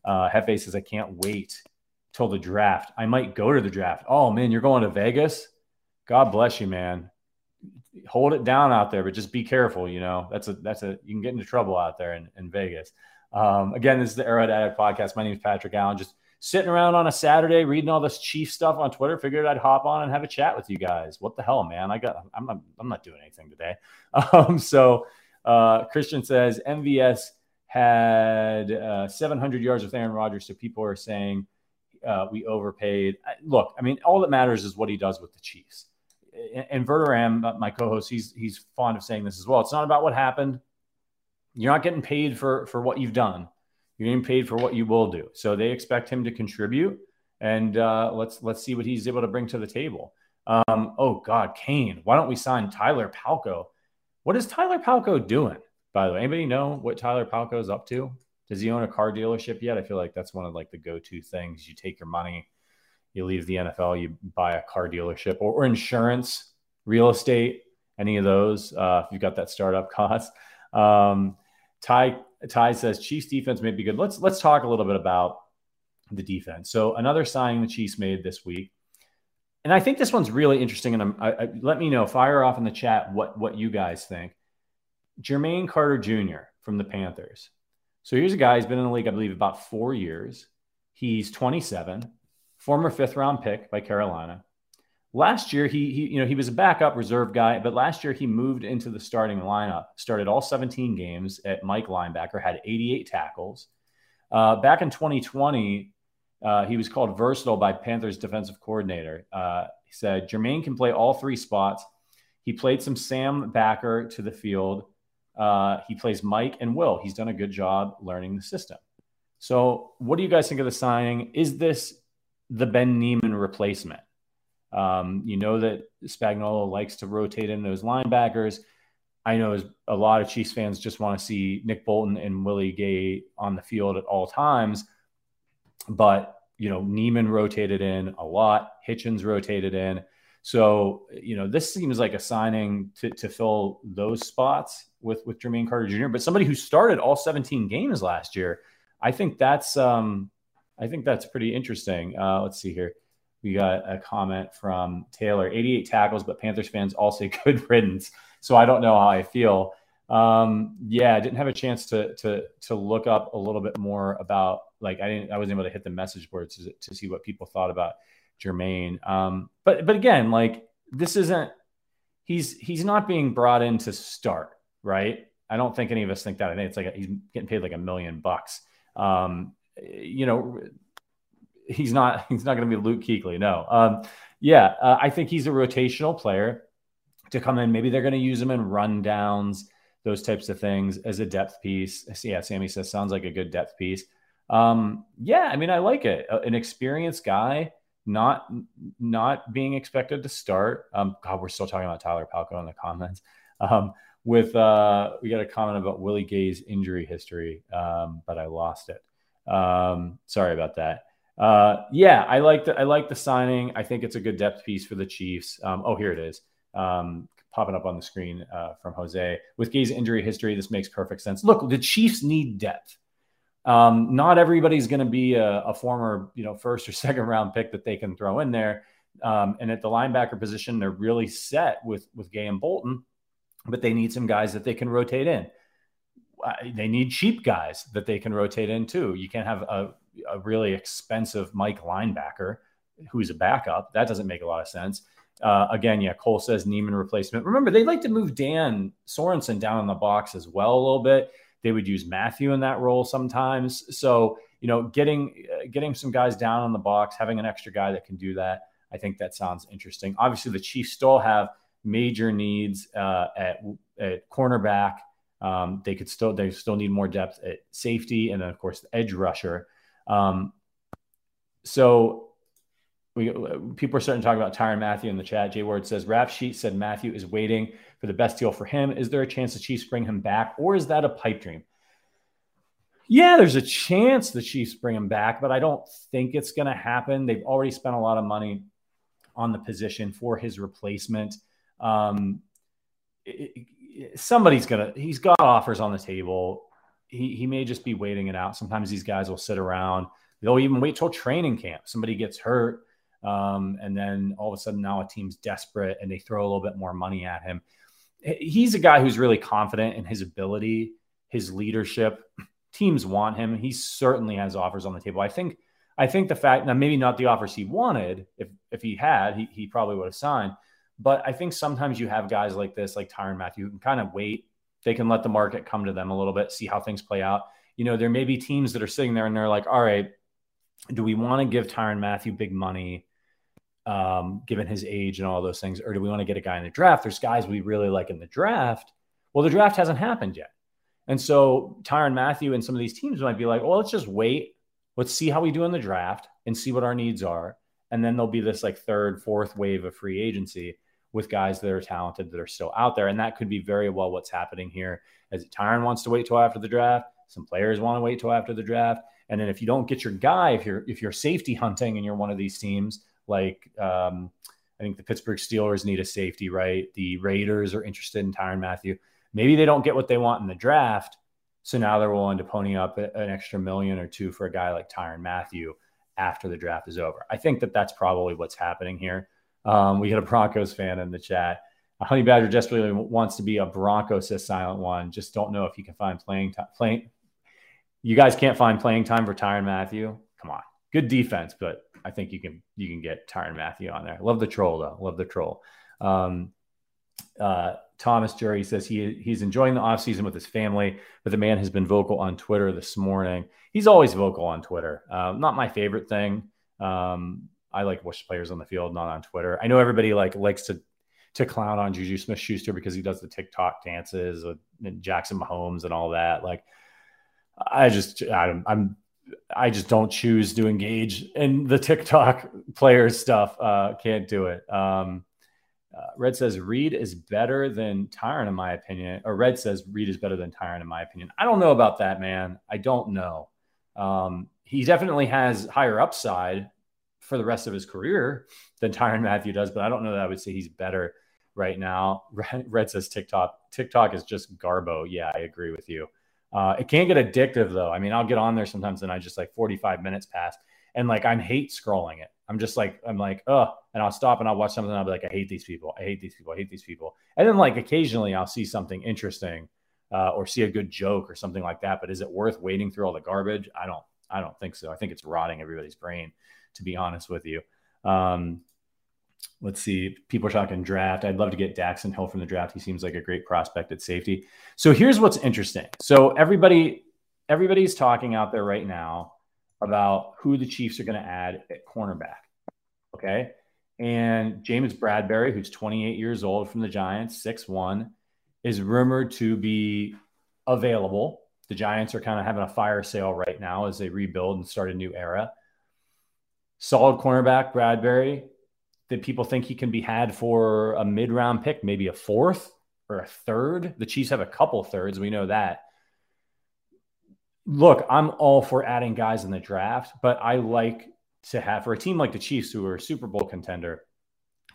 C: Uh, Hefe says I can't wait till the draft. I might go to the draft. Oh man you're going to Vegas? God bless you man. Hold it down out there but just be careful you know? That's a that's a you can get into trouble out there in, in Vegas. Um, again this is the Arrowhead Addict podcast. My name is Patrick Allen. Just sitting around on a Saturday reading all this Chief stuff on Twitter. Figured I'd hop on and have a chat with you guys. What the hell, man? I got I'm not, I'm not doing anything today. Um, so uh, Christian says MVS had uh, 700 yards with Aaron Rodgers, so people are saying uh, we overpaid. Look, I mean, all that matters is what he does with the Chiefs. And Verderame, my co-host, he's he's fond of saying this as well. It's not about what happened. You're not getting paid for for what you've done you're getting paid for what you will do. So they expect him to contribute, and uh, let's let's see what he's able to bring to the table. Um, oh God, Kane, why don't we sign Tyler Palko? What is Tyler Palko doing? By the way, anybody know what Tyler Palko is up to? Does he own a car dealership yet? I feel like that's one of like the go-to things. You take your money, you leave the NFL, you buy a car dealership or, or insurance, real estate, any of those. Uh, if you've got that startup cost. Um, Ty Ty says Chiefs defense may be good. Let's let's talk a little bit about the defense. So another signing the Chiefs made this week, and I think this one's really interesting. And I, I, let me know, fire off in the chat what what you guys think. Jermaine Carter Jr. from the Panthers. So here's a guy who's been in the league, I believe, about four years. He's 27, former fifth round pick by Carolina. Last year he, he you know he was a backup reserve guy, but last year he moved into the starting lineup, started all 17 games at Mike linebacker, had 88 tackles. Uh, back in 2020, uh, he was called versatile by Panthers defensive coordinator. Uh, he said Jermaine can play all three spots. He played some Sam backer to the field. Uh, he plays Mike and Will. He's done a good job learning the system. So, what do you guys think of the signing? Is this the Ben Niemann replacement? Um, you know that Spagnuolo likes to rotate in those linebackers. I know a lot of Chiefs fans just want to see Nick Bolton and Willie Gay on the field at all times. But, you know, Niemann rotated in a lot, Hitchens rotated in. So, you know, this seems like a signing to, to fill those spots with, with Jermaine Carter Jr., but somebody who started all 17 games last year. I think that's um, I think that's pretty interesting. Uh, let's see here. We got a comment from Taylor 88 tackles, but Panthers fans all say good riddance. So I don't know how I feel. Um, yeah, I didn't have a chance to to to look up a little bit more about like I didn't I wasn't able to hit the message boards to, to see what people thought about Jermaine. Um, but but again, like this isn't he's he's not being brought in to start, right? I don't think any of us think that. I think it's like a, he's getting paid like a million bucks. Um, you know, he's not he's not going to be Luke Kuechly. No. Um, yeah, uh, I think he's a rotational player to come in. Maybe they're going to use him in rundowns, those types of things as a depth piece. Yeah, Sammy says sounds like a good depth piece. Um, yeah, I mean, I like it. Uh, an experienced guy, not not being expected to start. Um, God, we're still talking about Tyler Palko in the comments. Um, with uh, we got a comment about Willie Gay's injury history, um, but I lost it. Um, sorry about that. Uh, yeah, I like the I like the signing. I think it's a good depth piece for the Chiefs. Um, oh, here it is, um, popping up on the screen uh, from Jose. With Gay's injury history, this makes perfect sense. Look, the Chiefs need depth. Um, not everybody's going to be a, a, former, you know, first or second round pick that they can throw in there. Um, and at the linebacker position, they're really set with with Gay and Bolton, but they need some guys that they can rotate in. Uh, they need cheap guys that they can rotate in too. You can't have a a really expensive Mike linebacker who's a backup. That doesn't make a lot of sense. Uh, again, yeah, Cole says Niemann replacement. Remember, they like to move Dan Sorensen down in the box as well a little bit. They would use Mathieu in that role sometimes. So, you know, getting uh, getting some guys down in the box, having an extra guy that can do that, I think that sounds interesting. Obviously, the Chiefs still have major needs uh, at at cornerback. Um, they could still they still need more depth at safety, and then of course the edge rusher. Um, so we people are starting to talk about Tyrann Mathieu in the chat. Jay Ward says Rap Sheet said Mathieu is waiting for the best deal for him. Is there a chance the Chiefs bring him back, or is that a pipe dream? Yeah, there's a chance the Chiefs bring him back, but I don't think it's going to happen. They've already spent a lot of money on the position for his replacement. Um, it, it, somebody's gonna. He's got offers on the table he, he may just be waiting it out. Sometimes these guys will sit around. They'll even wait till training camp. Somebody gets hurt. Um, and then all of a sudden now a team's desperate and they throw a little bit more money at him. He's a guy who's really confident in his ability, his leadership. Teams want him. He certainly has offers on the table. I think I think the fact now maybe not the offers he wanted. If if he had, he, he probably would have signed. But I think sometimes you have guys like this, like Tyrann Mathieu, who can kind of wait they can let the market come to them a little bit, see how things play out. You know, there may be teams that are sitting there and they're like, all right, do we want to give Tyrann Mathieu big money, um, given his age and all those things, or do we want to get a guy in the draft? There's guys we really like in the draft. Well, the draft hasn't happened yet. And so Tyrann Mathieu and some of these teams might be like, well, let's just wait. Let's see how we do in the draft and see what our needs are. And then there'll be this like third, fourth wave of free agency with guys that are talented that are still out there. And that could be very well what's happening here. As Tyrann wants to wait till after the draft, some players want to wait till after the draft. And then if you don't get your guy, if you're if you're safety hunting and you're one of these teams, like um, I think the Pittsburgh Steelers need a safety, right? The Raiders are interested in Tyrann Mathieu. Maybe they don't get what they want in the draft. So now they're willing to pony up an extra million or two for a guy like Tyrann Mathieu after the draft is over. I think that that's probably what's happening here. Um, we got a Broncos fan in the chat. Honey Badger desperately wants to be a Broncos says silent one. Just don't know if you can find playing time. Playing, you guys can't find playing time for Tyrann Mathieu. Come on, good defense, but I think you can you can get Tyrann Mathieu on there. Love the troll though. Love the troll. Um, uh, Thomas Jerry says he he's enjoying the offseason with his family, but the man has been vocal on Twitter this morning. He's always vocal on Twitter. Uh, not my favorite thing. Um, I like watch players on the field, not on Twitter. I know everybody like likes to to clown on Juju Smith Schuster because he does the TikTok dances with Jackson Mahomes and all that. Like, I just I, I'm I just don't choose to engage in the TikTok players stuff. Uh, can't do it. Um, uh, Red says Reid is better than Tyrann in my opinion. Or Red says Reid is better than Tyrann in my opinion. I don't know about that, man. I don't know. Um, he definitely has higher upside for the rest of his career than Tyrann Mathieu does, but I don't know that I would say he's better right now. Red says TikTok. TikTok is just garbo. Yeah, I agree with you. Uh, it can get addictive though. I mean, I'll get on there sometimes and I just like 45 minutes pass and like I'm hate scrolling it. I'm just like, I'm like, oh, and I'll stop and I'll watch something. I'll be like, I hate these people. I hate these people. I hate these people. And then like occasionally I'll see something interesting uh, or see a good joke or something like that. But is it worth waiting through all the garbage? I don't, I don't think so. I think it's rotting everybody's brain, to be honest with you. Um, let's see. People are talking draft. I'd love to get Daxton Hill from the draft. He seems like a great prospect at safety. So here's what's interesting. So everybody, everybody's talking out there right now about who the Chiefs are going to add at cornerback. Okay. And James Bradberry, who's 28 years old from the Giants, 6'1, is rumored to be available. The Giants are kind of having a fire sale right now as they rebuild and start a new era. Solid cornerback, Bradberry, that people think he can be had for a mid round pick, maybe a fourth or a third. The Chiefs have a couple thirds. We know that look, I'm all for adding guys in the draft, but I like to have for a team like the Chiefs, who are a Super Bowl contender,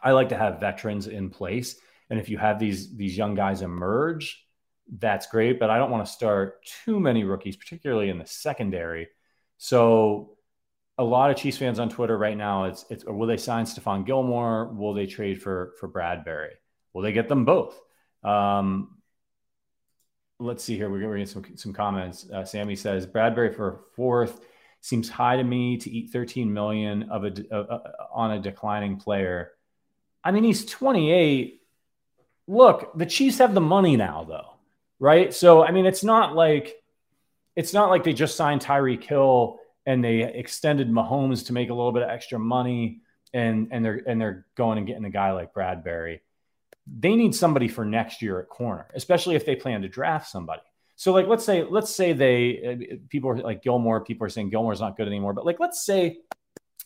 C: I like to have veterans in place. And if you have these these young guys emerge, that's great. But I don't want to start too many rookies, particularly in the secondary. So a lot of Chiefs fans on Twitter right now, it's it's will they sign Stephon Gilmore? Will they trade for for Bradberry? Will they get them both? Um, let's see here. We're getting some some comments. Uh, Sammy says Bradberry for fourth seems high to me to eat 13 million of a uh, uh, on a declining player. I mean, he's 28. Look, the Chiefs have the money now, though, right? So, I mean, it's not like it's not like they just signed Tyreek Hill and they extended Mahomes to make a little bit of extra money, and and they're and they're going and getting a guy like Bradberry. they need somebody for next year at corner, especially if they plan to draft somebody. So like let's say let's say they people are like Gilmore, people are saying Gilmore's not good anymore, but like let's say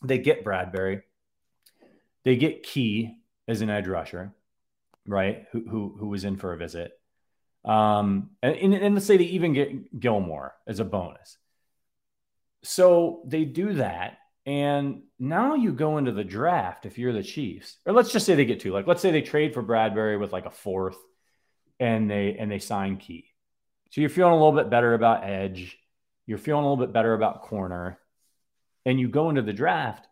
C: they get Bradberry, they get Key as an edge rusher, right? Who who who was in for a visit. Um, and, and let's say they even get Gilmore as a bonus. So they do that, and now you go into the draft if you're the Chiefs, or let's just say they get two. Like, let's say they trade for Bradberry with like a fourth, and they and they sign Key. So you're feeling a little bit better about edge. You're feeling a little bit better about corner, and you go into the draft,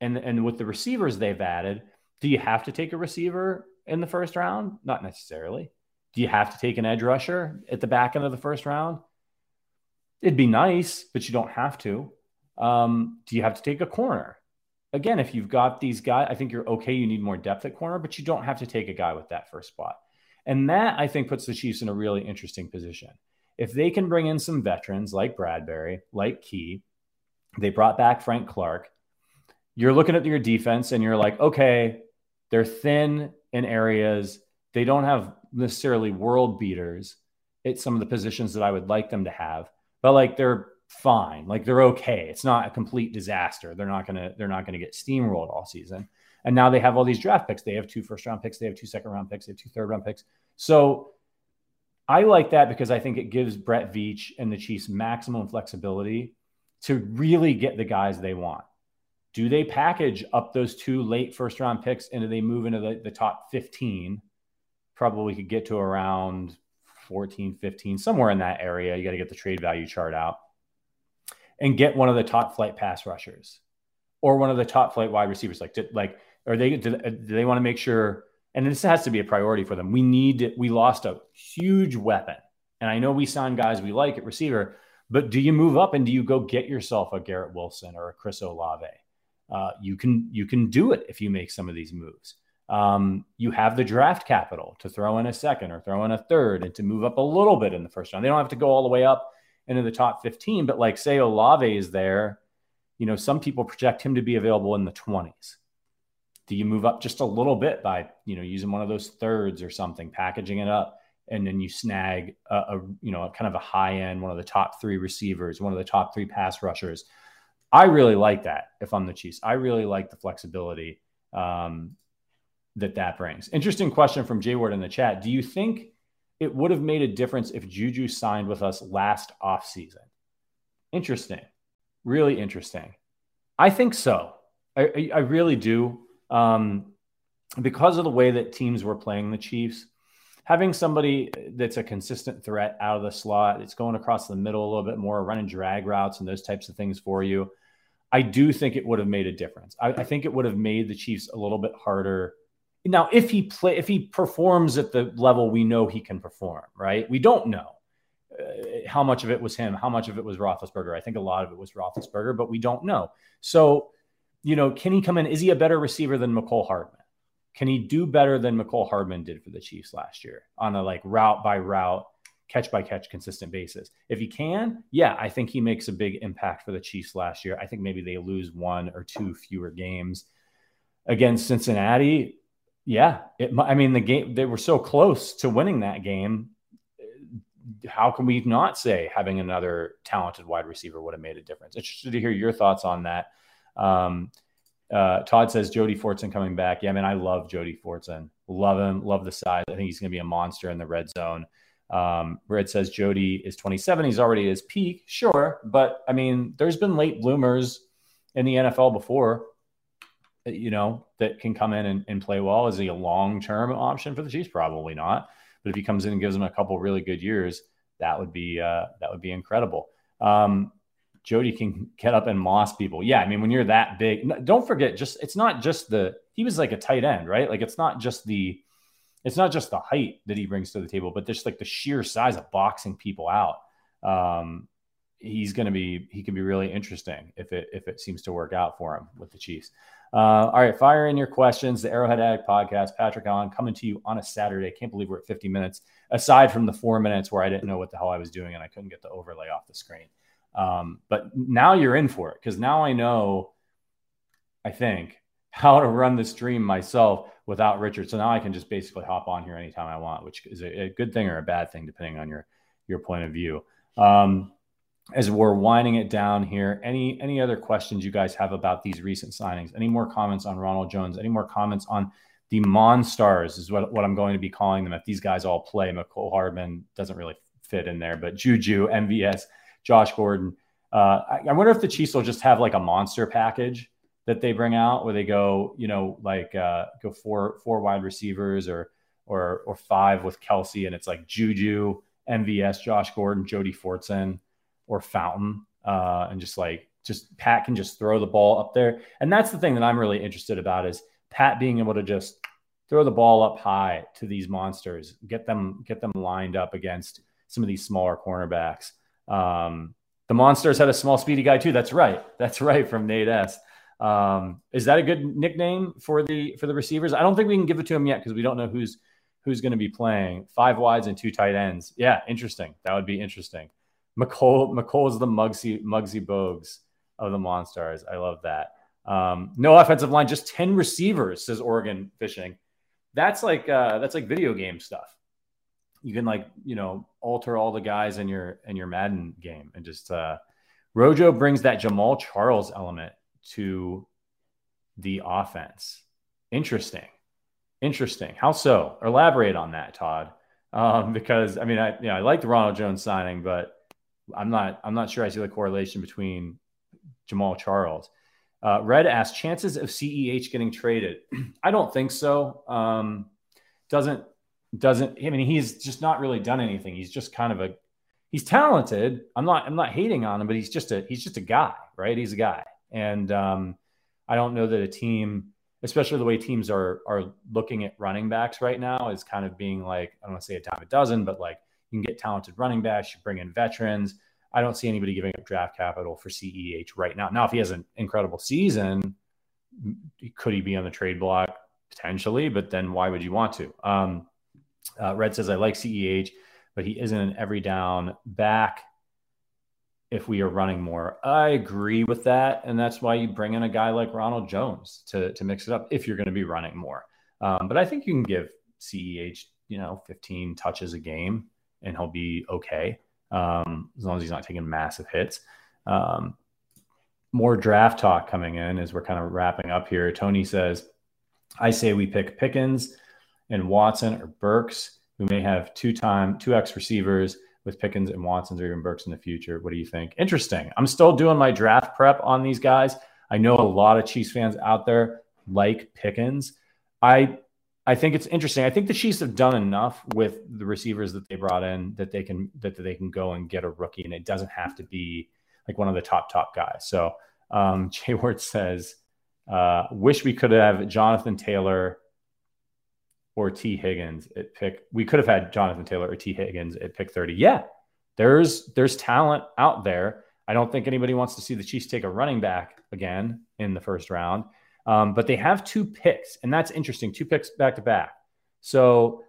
C: and and with the receivers they've added, do you have to take a receiver in the first round? Not necessarily. Do you have to take an edge rusher at the back end of the first round? It'd be nice, but you don't have to. Um, do you have to take a corner? Again, if you've got these guys, I think you're okay. You need more depth at corner, but you don't have to take a guy with that first spot. And that I think puts the Chiefs in a really interesting position. If they can bring in some veterans like Bradberry, like Key, they brought back Frank Clark. You're looking at your defense and you're like, okay, they're thin in areas. They don't have necessarily world beaters at some of the positions that I would like them to have, but like they're fine. Like they're okay. It's not a complete disaster. They're not gonna they're not gonna get steamrolled all season. And now they have all these draft picks. They have two first round picks. They have two second round picks. They have two third round picks. So I like that because I think it gives Brett Veach and the Chiefs maximum flexibility to really get the guys they want. Do they package up those two late first round picks and do they move into the, the top 15? Probably could get to around 14, 15, somewhere in that area. You got to get the trade value chart out and get one of the top flight pass rushers or one of the top flight wide receivers. Like, did, like, are they do, do they want to make sure? And this has to be a priority for them. We need we lost a huge weapon, and I know we signed guys we like at receiver, but do you move up and do you go get yourself a Garrett Wilson or a Chris Olave? Uh, you can you can do it if you make some of these moves. Um, you have the draft capital to throw in a second or throw in a third and to move up a little bit in the first round. They don't have to go all the way up into the top 15, but like say Olave is there, you know, some people project him to be available in the 20s. Do you move up just a little bit by, you know, using one of those thirds or something, packaging it up, and then you snag a, a you know, kind of a high end, one of the top three receivers, one of the top three pass rushers. I really like that if I'm the Chiefs. I really like the flexibility um, that that brings. Interesting question from Jay Ward in the chat. Do you think it would have made a difference if Juju signed with us last offseason? Interesting. Really interesting. I think so. I, I really do. Um, because of the way that teams were playing the Chiefs, having somebody that's a consistent threat out of the slot, it's going across the middle a little bit more, running drag routes and those types of things for you. I do think it would have made a difference. I, I think it would have made the Chiefs a little bit harder now, if he play, if he performs at the level we know he can perform, right? We don't know uh, how much of it was him, how much of it was Roethlisberger. I think a lot of it was Roethlisberger, but we don't know. So, you know, can he come in? Is he a better receiver than Mecole Hardman? Can he do better than Mecole Hardman did for the Chiefs last year on a like route by route, catch by catch, consistent basis? If he can, yeah, I think he makes a big impact for the Chiefs last year. I think maybe they lose one or two fewer games against Cincinnati yeah, it, I mean the game they were so close to winning that game. How can we not say having another talented wide receiver would have made a difference? Interested to hear your thoughts on that. Um, uh, Todd says Jody Fortson coming back. Yeah, I mean I love Jody Fortson. Love him. Love the size. I think he's going to be a monster in the red zone. Um, Red says Jody is 27. He's already at his peak. Sure, but I mean, there's been late bloomers in the NFL before you know, that can come in and, and play well? Is he a long term option for the Chiefs? Probably not. But if he comes in and gives them a couple really good years, that would be uh, that would be incredible. Um, Jody can get up and moss people. Yeah, I mean, when you're that big, don't forget, just it's not just the he was like a tight end, right? Like it's not just the it's not just the height that he brings to the table, but just like the sheer size of boxing people out. Um, he's going to be he can be really interesting if it if it seems to work out for him with the Chiefs. Uh, all right, fire in your questions. The Arrowhead Addict podcast, Patrick Allen, coming to you on a Saturday. Can't believe we're at 50 minutes, aside from the four minutes where I didn't know what the hell I was doing and I couldn't get the overlay off the screen. Um, but now you're in for it because now I know, I think, how to run the stream myself without Richard. So now I can just basically hop on here anytime I want, which is a, a good thing or a bad thing, depending on your your point of view. Um, as we're winding it down here, any any other questions you guys have about these recent signings? Any more comments on Ronald Jones? Any more comments on the Monstars? Is what, what I'm going to be calling them if these guys all play. Mecole Hardman doesn't really fit in there, but Juju, MVS, Josh Gordon. Uh, I, I, wonder if the Chiefs will just have like a monster package that they bring out where they go, you know, like uh, go four four wide receivers or or or five with Kelce, and it's like Juju, MVS, Josh Gordon, Jody Fortson or Fountain, uh, and just like just Pat can just throw the ball up there. And that's the thing that I'm really interested about is Pat being able to just throw the ball up high to these monsters, get them get them lined up against some of these smaller cornerbacks. Um, the monsters had a small, speedy guy too. That's right. That's right from Nate S. Um, is that a good nickname for the for the receivers? I don't think we can give it to him yet because we don't know who's who's going to be playing. Five wides and two tight ends. Yeah, interesting. That would be interesting. Mecole Mecole's the Muggsy Muggsy Bogues of the Monstars. I love that. Um, no offensive line, just 10 receivers, says Oregon Fishing. That's like uh, that's like video game stuff. You can like, you know, alter all the guys in your in your Madden game and just uh Rojo brings that Jamaal Charles element to the offense. Interesting. Interesting. How so? Elaborate on that, Todd. Um, because I mean, I you know, I like the Ronald Jones signing, but I'm not I'm not sure I see the correlation between Jamaal Charles. Uh, Red asked chances of CEH getting traded. I don't think so. Um, doesn't doesn't I mean he's just not really done anything. He's just kind of a he's talented. I'm not I'm not hating on him, but he's just a he's just a guy, right? He's a guy, and um, I don't know that a team, especially the way teams are are looking at running backs right now, is kind of being like I don't want to say a dime a dozen, but like you can get talented running backs, you bring in veterans. I don't see anybody giving up draft capital for CEH right now. Now, if he has an incredible season, could he be on the trade block potentially? But then why would you want to? Um, uh, Red says I like Ceh, but he isn't an every down back. If we are running more, I agree with that, and that's why you bring in a guy like Ronald Jones to to mix it up if you're going to be running more. Um, but I think you can give Ceh you know 15 touches a game and he'll be okay um, as long as he's not taking massive hits. Um, more draft talk coming in as we're kind of wrapping up here. Tony says, I say we pick Pickens and Watson or Burks, We may have two time, two X receivers with Pickens and Watsons or even Burks in the future. What do you think? Interesting. I'm still doing my draft prep on these guys. I know a lot of Chiefs fans out there like Pickens. I I think it's interesting. I think the Chiefs have done enough with the receivers that they brought in that they can that they can go and get a rookie, and it doesn't have to be like one of the top top guys. So um, Jay Ward says, uh, "Wish we could have Jonathan Taylor or Tee Higgins at pick. We could have had Jonathan Taylor or Tee Higgins at pick thirty. Yeah, there's there's talent out there. I don't think anybody wants to see the Chiefs take a running back again in the first round. Um, but they have two picks, and that's interesting. Two picks back to back. So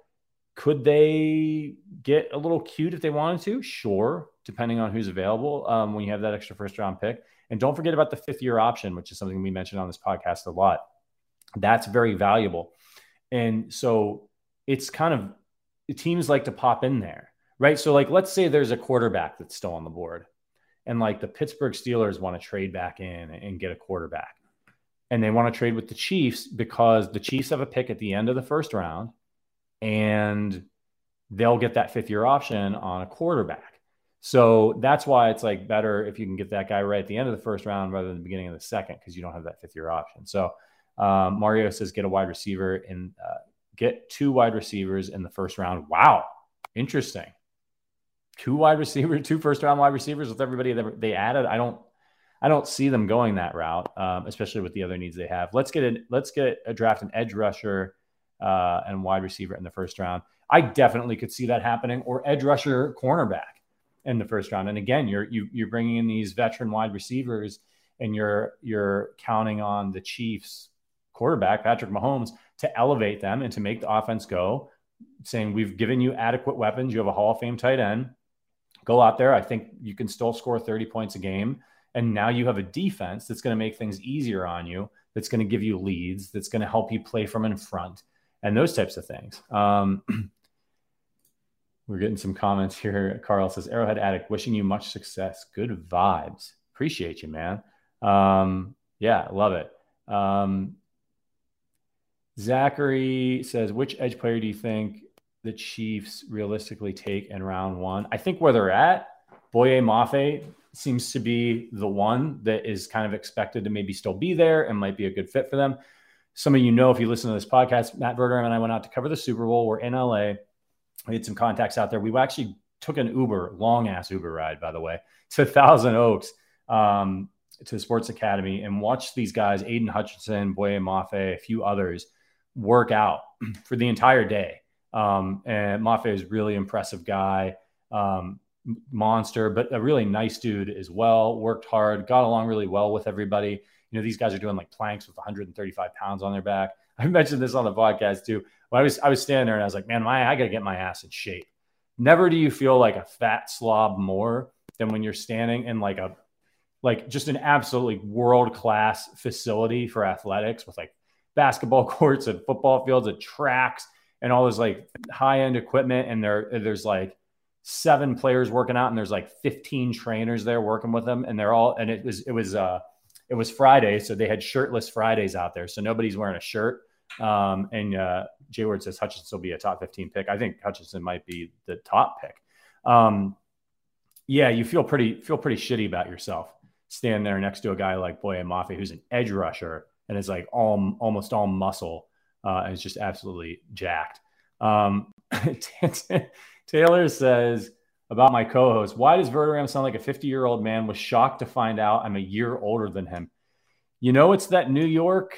C: could they get a little cute if they wanted to? Sure, depending on who's available um, when you have that extra first round pick. And don't forget about the fifth year option, which is something we mentioned on this podcast a lot. That's very valuable. And so it's kind of teams like to pop in there, right? So, like, let's say there's a quarterback that's still on the board, and like the Pittsburgh Steelers want to trade back in and get a quarterback and they want to trade with the Chiefs because the Chiefs have a pick at the end of the first round and they'll get that fifth year option on a quarterback. So that's why it's like better if you can get that guy right at the end of the first round rather than the beginning of the second because you don't have that fifth year option. So um, Mario says get a wide receiver and uh, get two wide receivers in the first round. Wow, interesting. Two wide receivers, two first round wide receivers with everybody that they added. I don't I don't see them going that route, um, especially with the other needs they have. Let's get it. Let's get a draft an edge rusher uh, and wide receiver in the first round. I definitely could see that happening, or edge rusher, cornerback in the first round. And again, you're you, are you are bringing in these veteran wide receivers, and you're you're counting on the Chiefs quarterback Patrick Mahomes to elevate them and to make the offense go. Saying we've given you adequate weapons. You have a Hall of Fame tight end. Go out there. I think you can still score 30 points a game. And now you have a defense that's going to make things easier on you, that's going to give you leads, that's going to help you play from in front, and those types of things. Um, we're getting some comments here. Carl says, Arrowhead Addict, wishing you much success. Good vibes. Appreciate you, man. Um, yeah, love it. Um, Zachary says, which edge player do you think the Chiefs realistically take in round one? I think where they're at, Boye Mafe seems to be the one that is kind of expected to maybe still be there and might be a good fit for them. Some of you know if you listen to this podcast, Matt Verderame and I went out to cover the Super Bowl. We're in LA. We had some contacts out there. We actually took an Uber, long ass Uber ride, by the way, to Thousand Oaks um, to the Sports Academy and watched these guys, Aidan Hutchinson, Boye Mafe, a few others, work out for the entire day. Um, and Mafe is really impressive guy. Um, monster, but a really nice dude as well. Worked hard, got along really well with everybody. You know, these guys are doing like planks with 135 pounds on their back. I mentioned this on the podcast too. When I was I was standing there and I was like, man, my I gotta get my ass in shape. Never do you feel like a fat slob more than when you're standing in like a like just an absolutely world class facility for athletics with like basketball courts and football fields and tracks and all this like high end equipment. And there there's like seven players working out and there's like 15 trainers there working with them and they're all and it was it was uh it was Friday so they had shirtless Fridays out there so nobody's wearing a shirt. Um and uh Jay Ward says Hutchinson will be a top 15 pick. I think Hutchinson might be the top pick. Um yeah you feel pretty feel pretty shitty about yourself standing there next to a guy like Boye Mafe who's an edge rusher and is like all almost all muscle uh and is just absolutely jacked. Um Taylor says about my co-host, why does Verderame sound like a 50-year-old man? Was shocked to find out I'm a year older than him. You know, it's that New York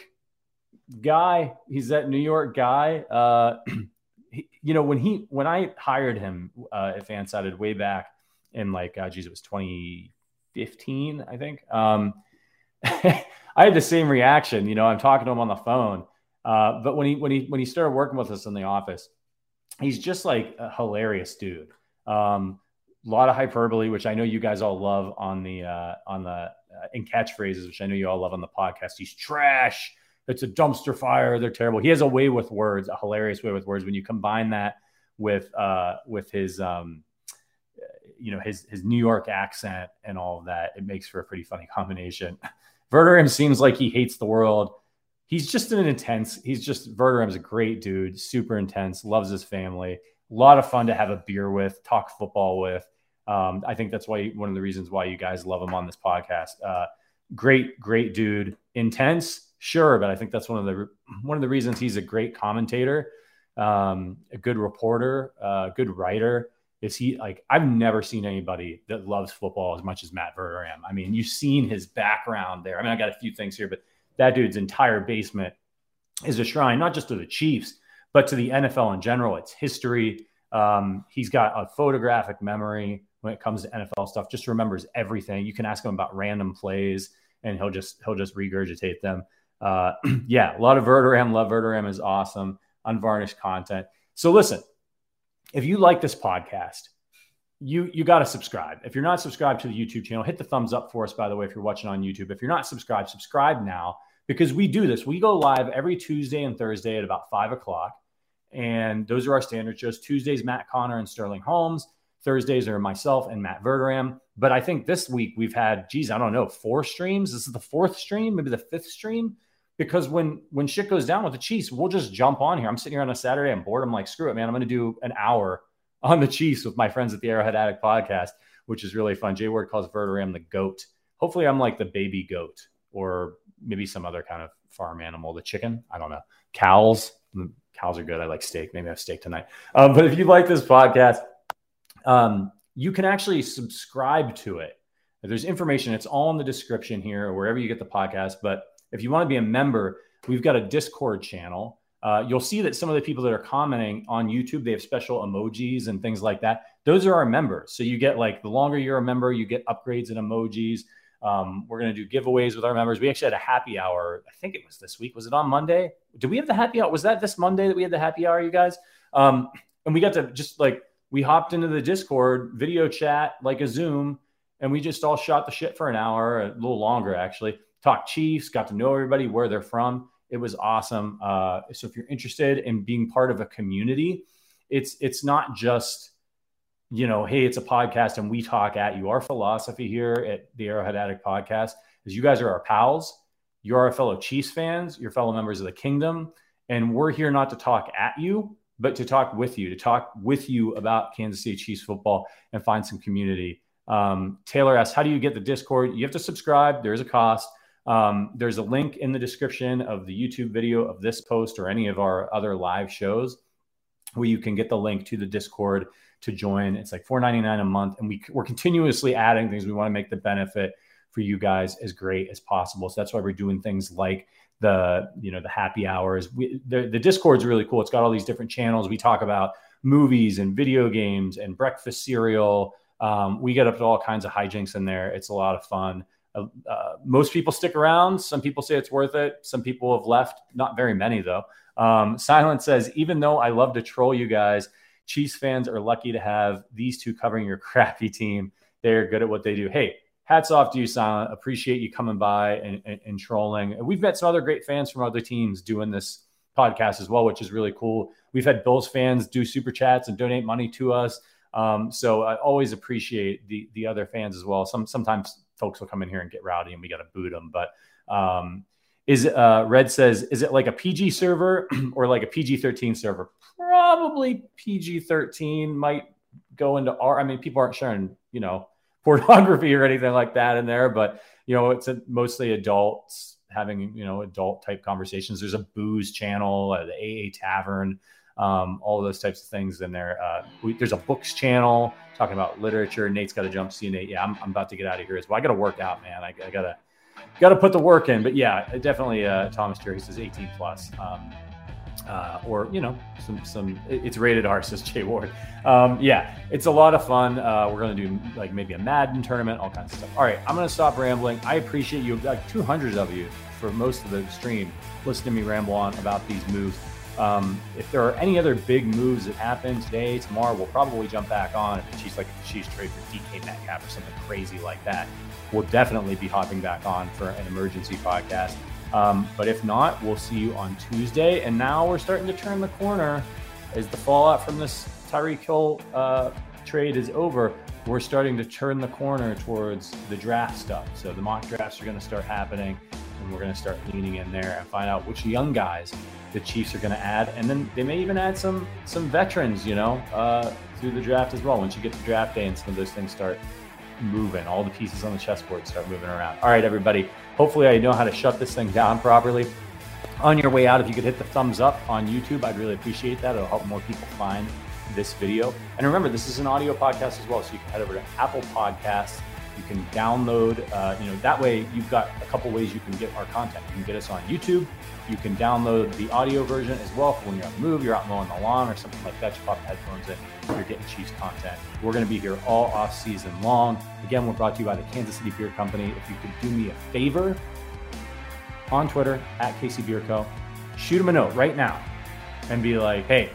C: guy. He's that New York guy. Uh, he, you know, when he when I hired him uh, at Fansided way back in like, uh, geez, it was 2015, I think. Um, I had the same reaction. You know, I'm talking to him on the phone, uh, but when he when he when he started working with us in the office, he's just like a hilarious dude. Um, a lot of hyperbole, which I know you guys all love on the uh, on the uh, in catchphrases, which I know you all love on the podcast. He's trash. It's a dumpster fire. They're terrible. He has a way with words, a hilarious way with words. When you combine that with uh, with his um, you know his his New York accent and all of that, it makes for a pretty funny combination. Verderame seems like he hates the world. He's just an intense. He's just Verderame's a great dude, super intense, loves his family. A lot of fun to have a beer with, talk football with. Um, I think that's why one of the reasons why you guys love him on this podcast. Uh, great, great dude, intense, sure, but I think that's one of the one of the reasons he's a great commentator, um, a good reporter, a uh, good writer. Is he like I've never seen anybody that loves football as much as Matt Verderame. I mean, you've seen his background there. I mean, I got a few things here, but that dude's entire basement is a shrine not just to the Chiefs, but to the NFL in general. It's history. Um, he's got a photographic memory when it comes to NFL stuff. Just remembers everything. You can ask him about random plays, and he'll just he'll just regurgitate them. Uh, yeah, a lot of Verderame. Love Verderame is awesome. Unvarnished content. So listen, if you like this podcast, you you got to subscribe. If you're not subscribed to the YouTube channel, hit the thumbs up for us. By the way, if you're watching on YouTube, if you're not subscribed, subscribe now because we do this. We go live every Tuesday and Thursday at about five o'clock, and those are our standard shows. Tuesdays, Matt Connor and Sterling Holmes. Thursdays are myself and Matt Verderame. But I think this week we've had, geez, I don't know, four streams. This is the fourth stream, maybe the fifth stream. Because when when shit goes down with the Chiefs, we'll just jump on here. I'm sitting here on a Saturday, I'm bored. I'm like, screw it, man. I'm going to do an hour on the Chiefs with my friends at the Arrowhead Addict podcast, which is really fun. Jay Ward calls Verderame the goat. Hopefully, I'm like the baby goat or maybe some other kind of farm animal, the chicken. I don't know. Cows. Cows are good. I like steak. Maybe I have steak tonight. Um, but if you like this podcast, um, you can actually subscribe to it. There's information, it's all in the description here or wherever you get the podcast. But if you want to be a member, we've got a Discord channel. Uh, you'll see that some of the people that are commenting on YouTube, they have special emojis and things like that. Those are our members. So you get like the longer you're a member, you get upgrades and emojis. Um, we're going to do giveaways with our members. We actually had a happy hour. I think it was this week. Was it on Monday? Did we have the happy hour? Was that this Monday that we had the happy hour, you guys? Um, and we got to just like we hopped into the Discord video chat like a Zoom, and we just all shot the shit for an hour, a little longer actually. Talked Chiefs, got to know everybody, where they're from. It was awesome. Uh, so if you're interested in being part of a community, it's it's not just you know, hey, it's a podcast and we talk at you. Our philosophy here at the Arrowhead Addict podcast is you guys are our pals. You're our fellow Chiefs fans. You're fellow members of the kingdom. And we're here not to talk at you, but to talk with you, to talk with you about Kansas City Chiefs football and find some community. Um, Taylor asks, how do you get the Discord? You have to subscribe. There's a cost. Um, there's a link in the description of the YouTube video of this post or any of our other live shows where you can get the link to the Discord to join. It's like $4.99 a month. And we, we're continuously adding things. We want to make the benefit for you guys as great as possible. So that's why we're doing things like the you know the happy hours. We, the the Discord's really cool. It's got all these different channels. We talk about movies and video games and breakfast cereal. Um, we get up to all kinds of hijinks in there. It's a lot of fun. Uh, most people stick around. Some people say it's worth it. Some people have left. Not very many though. Um, Silent says, even though I love to troll you guys, Chiefs fans are lucky to have these two covering your crappy team. They're good at what they do. Hey, hats off to you, Silent. Appreciate you coming by and, and, and trolling. We've met some other great fans from other teams doing this podcast as well, which is really cool. We've had Bills fans do super chats and donate money to us. Um, so I always appreciate the the other fans as well. Some sometimes folks will come in here and get rowdy and we got to boot them. But um, is uh, Red says is it like a PG server or like a PG thirteen server? Probably PG thirteen might go into R. I mean, people aren't sharing you know pornography or anything like that in there, but you know, it's a, mostly adults having you know adult type conversations. There's a booze channel, uh, the AA Tavern, um, all those types of things in there. Uh, we, there's a books channel talking about literature. Nate's got to jump. See Nate. Yeah, I'm, I'm about to get out of here as well. I got to work out, man. I, I gotta got to put the work in. But yeah, definitely. Uh, Thomas Jerry says 18 plus. Um, uh, or you know some some it's rated R says Jay Ward. Um, yeah, it's a lot of fun. Uh, we're gonna do like maybe a Madden tournament, all kinds of stuff. All right, I'm gonna stop rambling. I appreciate you, like 200 of you for most of the stream. Listen to me ramble on about these moves. Um, if there are any other big moves that happen today, tomorrow, we'll probably jump back on. If the Chiefs like if the Chiefs trade for DK Metcalf or something crazy like that, we'll definitely be hopping back on for an emergency podcast. Um, but if not, we'll see you on Tuesday. And now we're starting to turn the corner as the fallout from this Tyreek Hill uh, trade is over. We're starting to turn the corner towards the draft stuff. So the mock drafts are going to start happening, and we're going to start leaning in there and find out which young guys the Chiefs are going to add, and then they may even add some some veterans, you know, uh, through the draft as well. Once you get to draft day and some of those things start moving, all the pieces on the chessboard start moving around. All right, everybody. Hopefully, I know how to shut this thing down properly. On your way out, if you could hit the thumbs up on YouTube, I'd really appreciate that. It'll help more people find this video. And remember, this is an audio podcast as well, so you can head over to Apple Podcasts. You can download, uh, you know, that way you've got a couple ways you can get our content. You can get us on YouTube. You can download the audio version as well for when you're on the move, you're out mowing the lawn or something like that. You pop the headphones in, you're getting Chiefs content. We're going to be here all off season long. Again, we're brought to you by the Kansas City Bier Company. If you could do me a favor on Twitter at KC Bier Co., shoot them a note right now and be like, hey,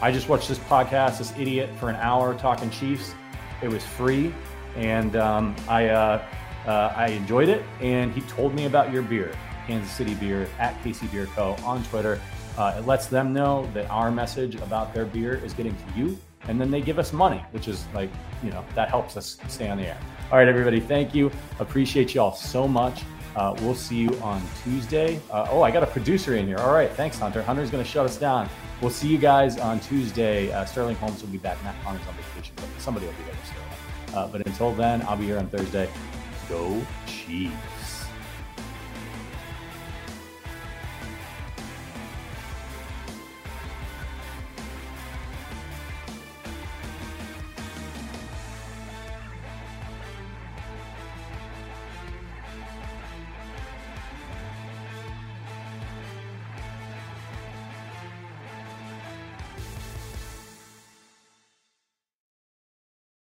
C: I just watched this podcast, this idiot, for an hour talking Chiefs. It was free, and um, I uh, uh, I enjoyed it. And he told me about your beer, Kansas City Beer at KC Bier Co. on Twitter. Uh, it lets them know that our message about their beer is getting to you, and then they give us money, which is like you know that helps us stay on the air. All right, everybody, thank you. Appreciate you all so much. Uh, we'll see you on Tuesday. Uh, oh, I got a producer in here. All right, thanks, Hunter. Hunter's going to shut us down. We'll see you guys on Tuesday. Uh, Sterling Holmes will be back. Matt Conner's on vacation, but somebody will be there. Uh, but until then, I'll be here on Thursday. Go Chiefs.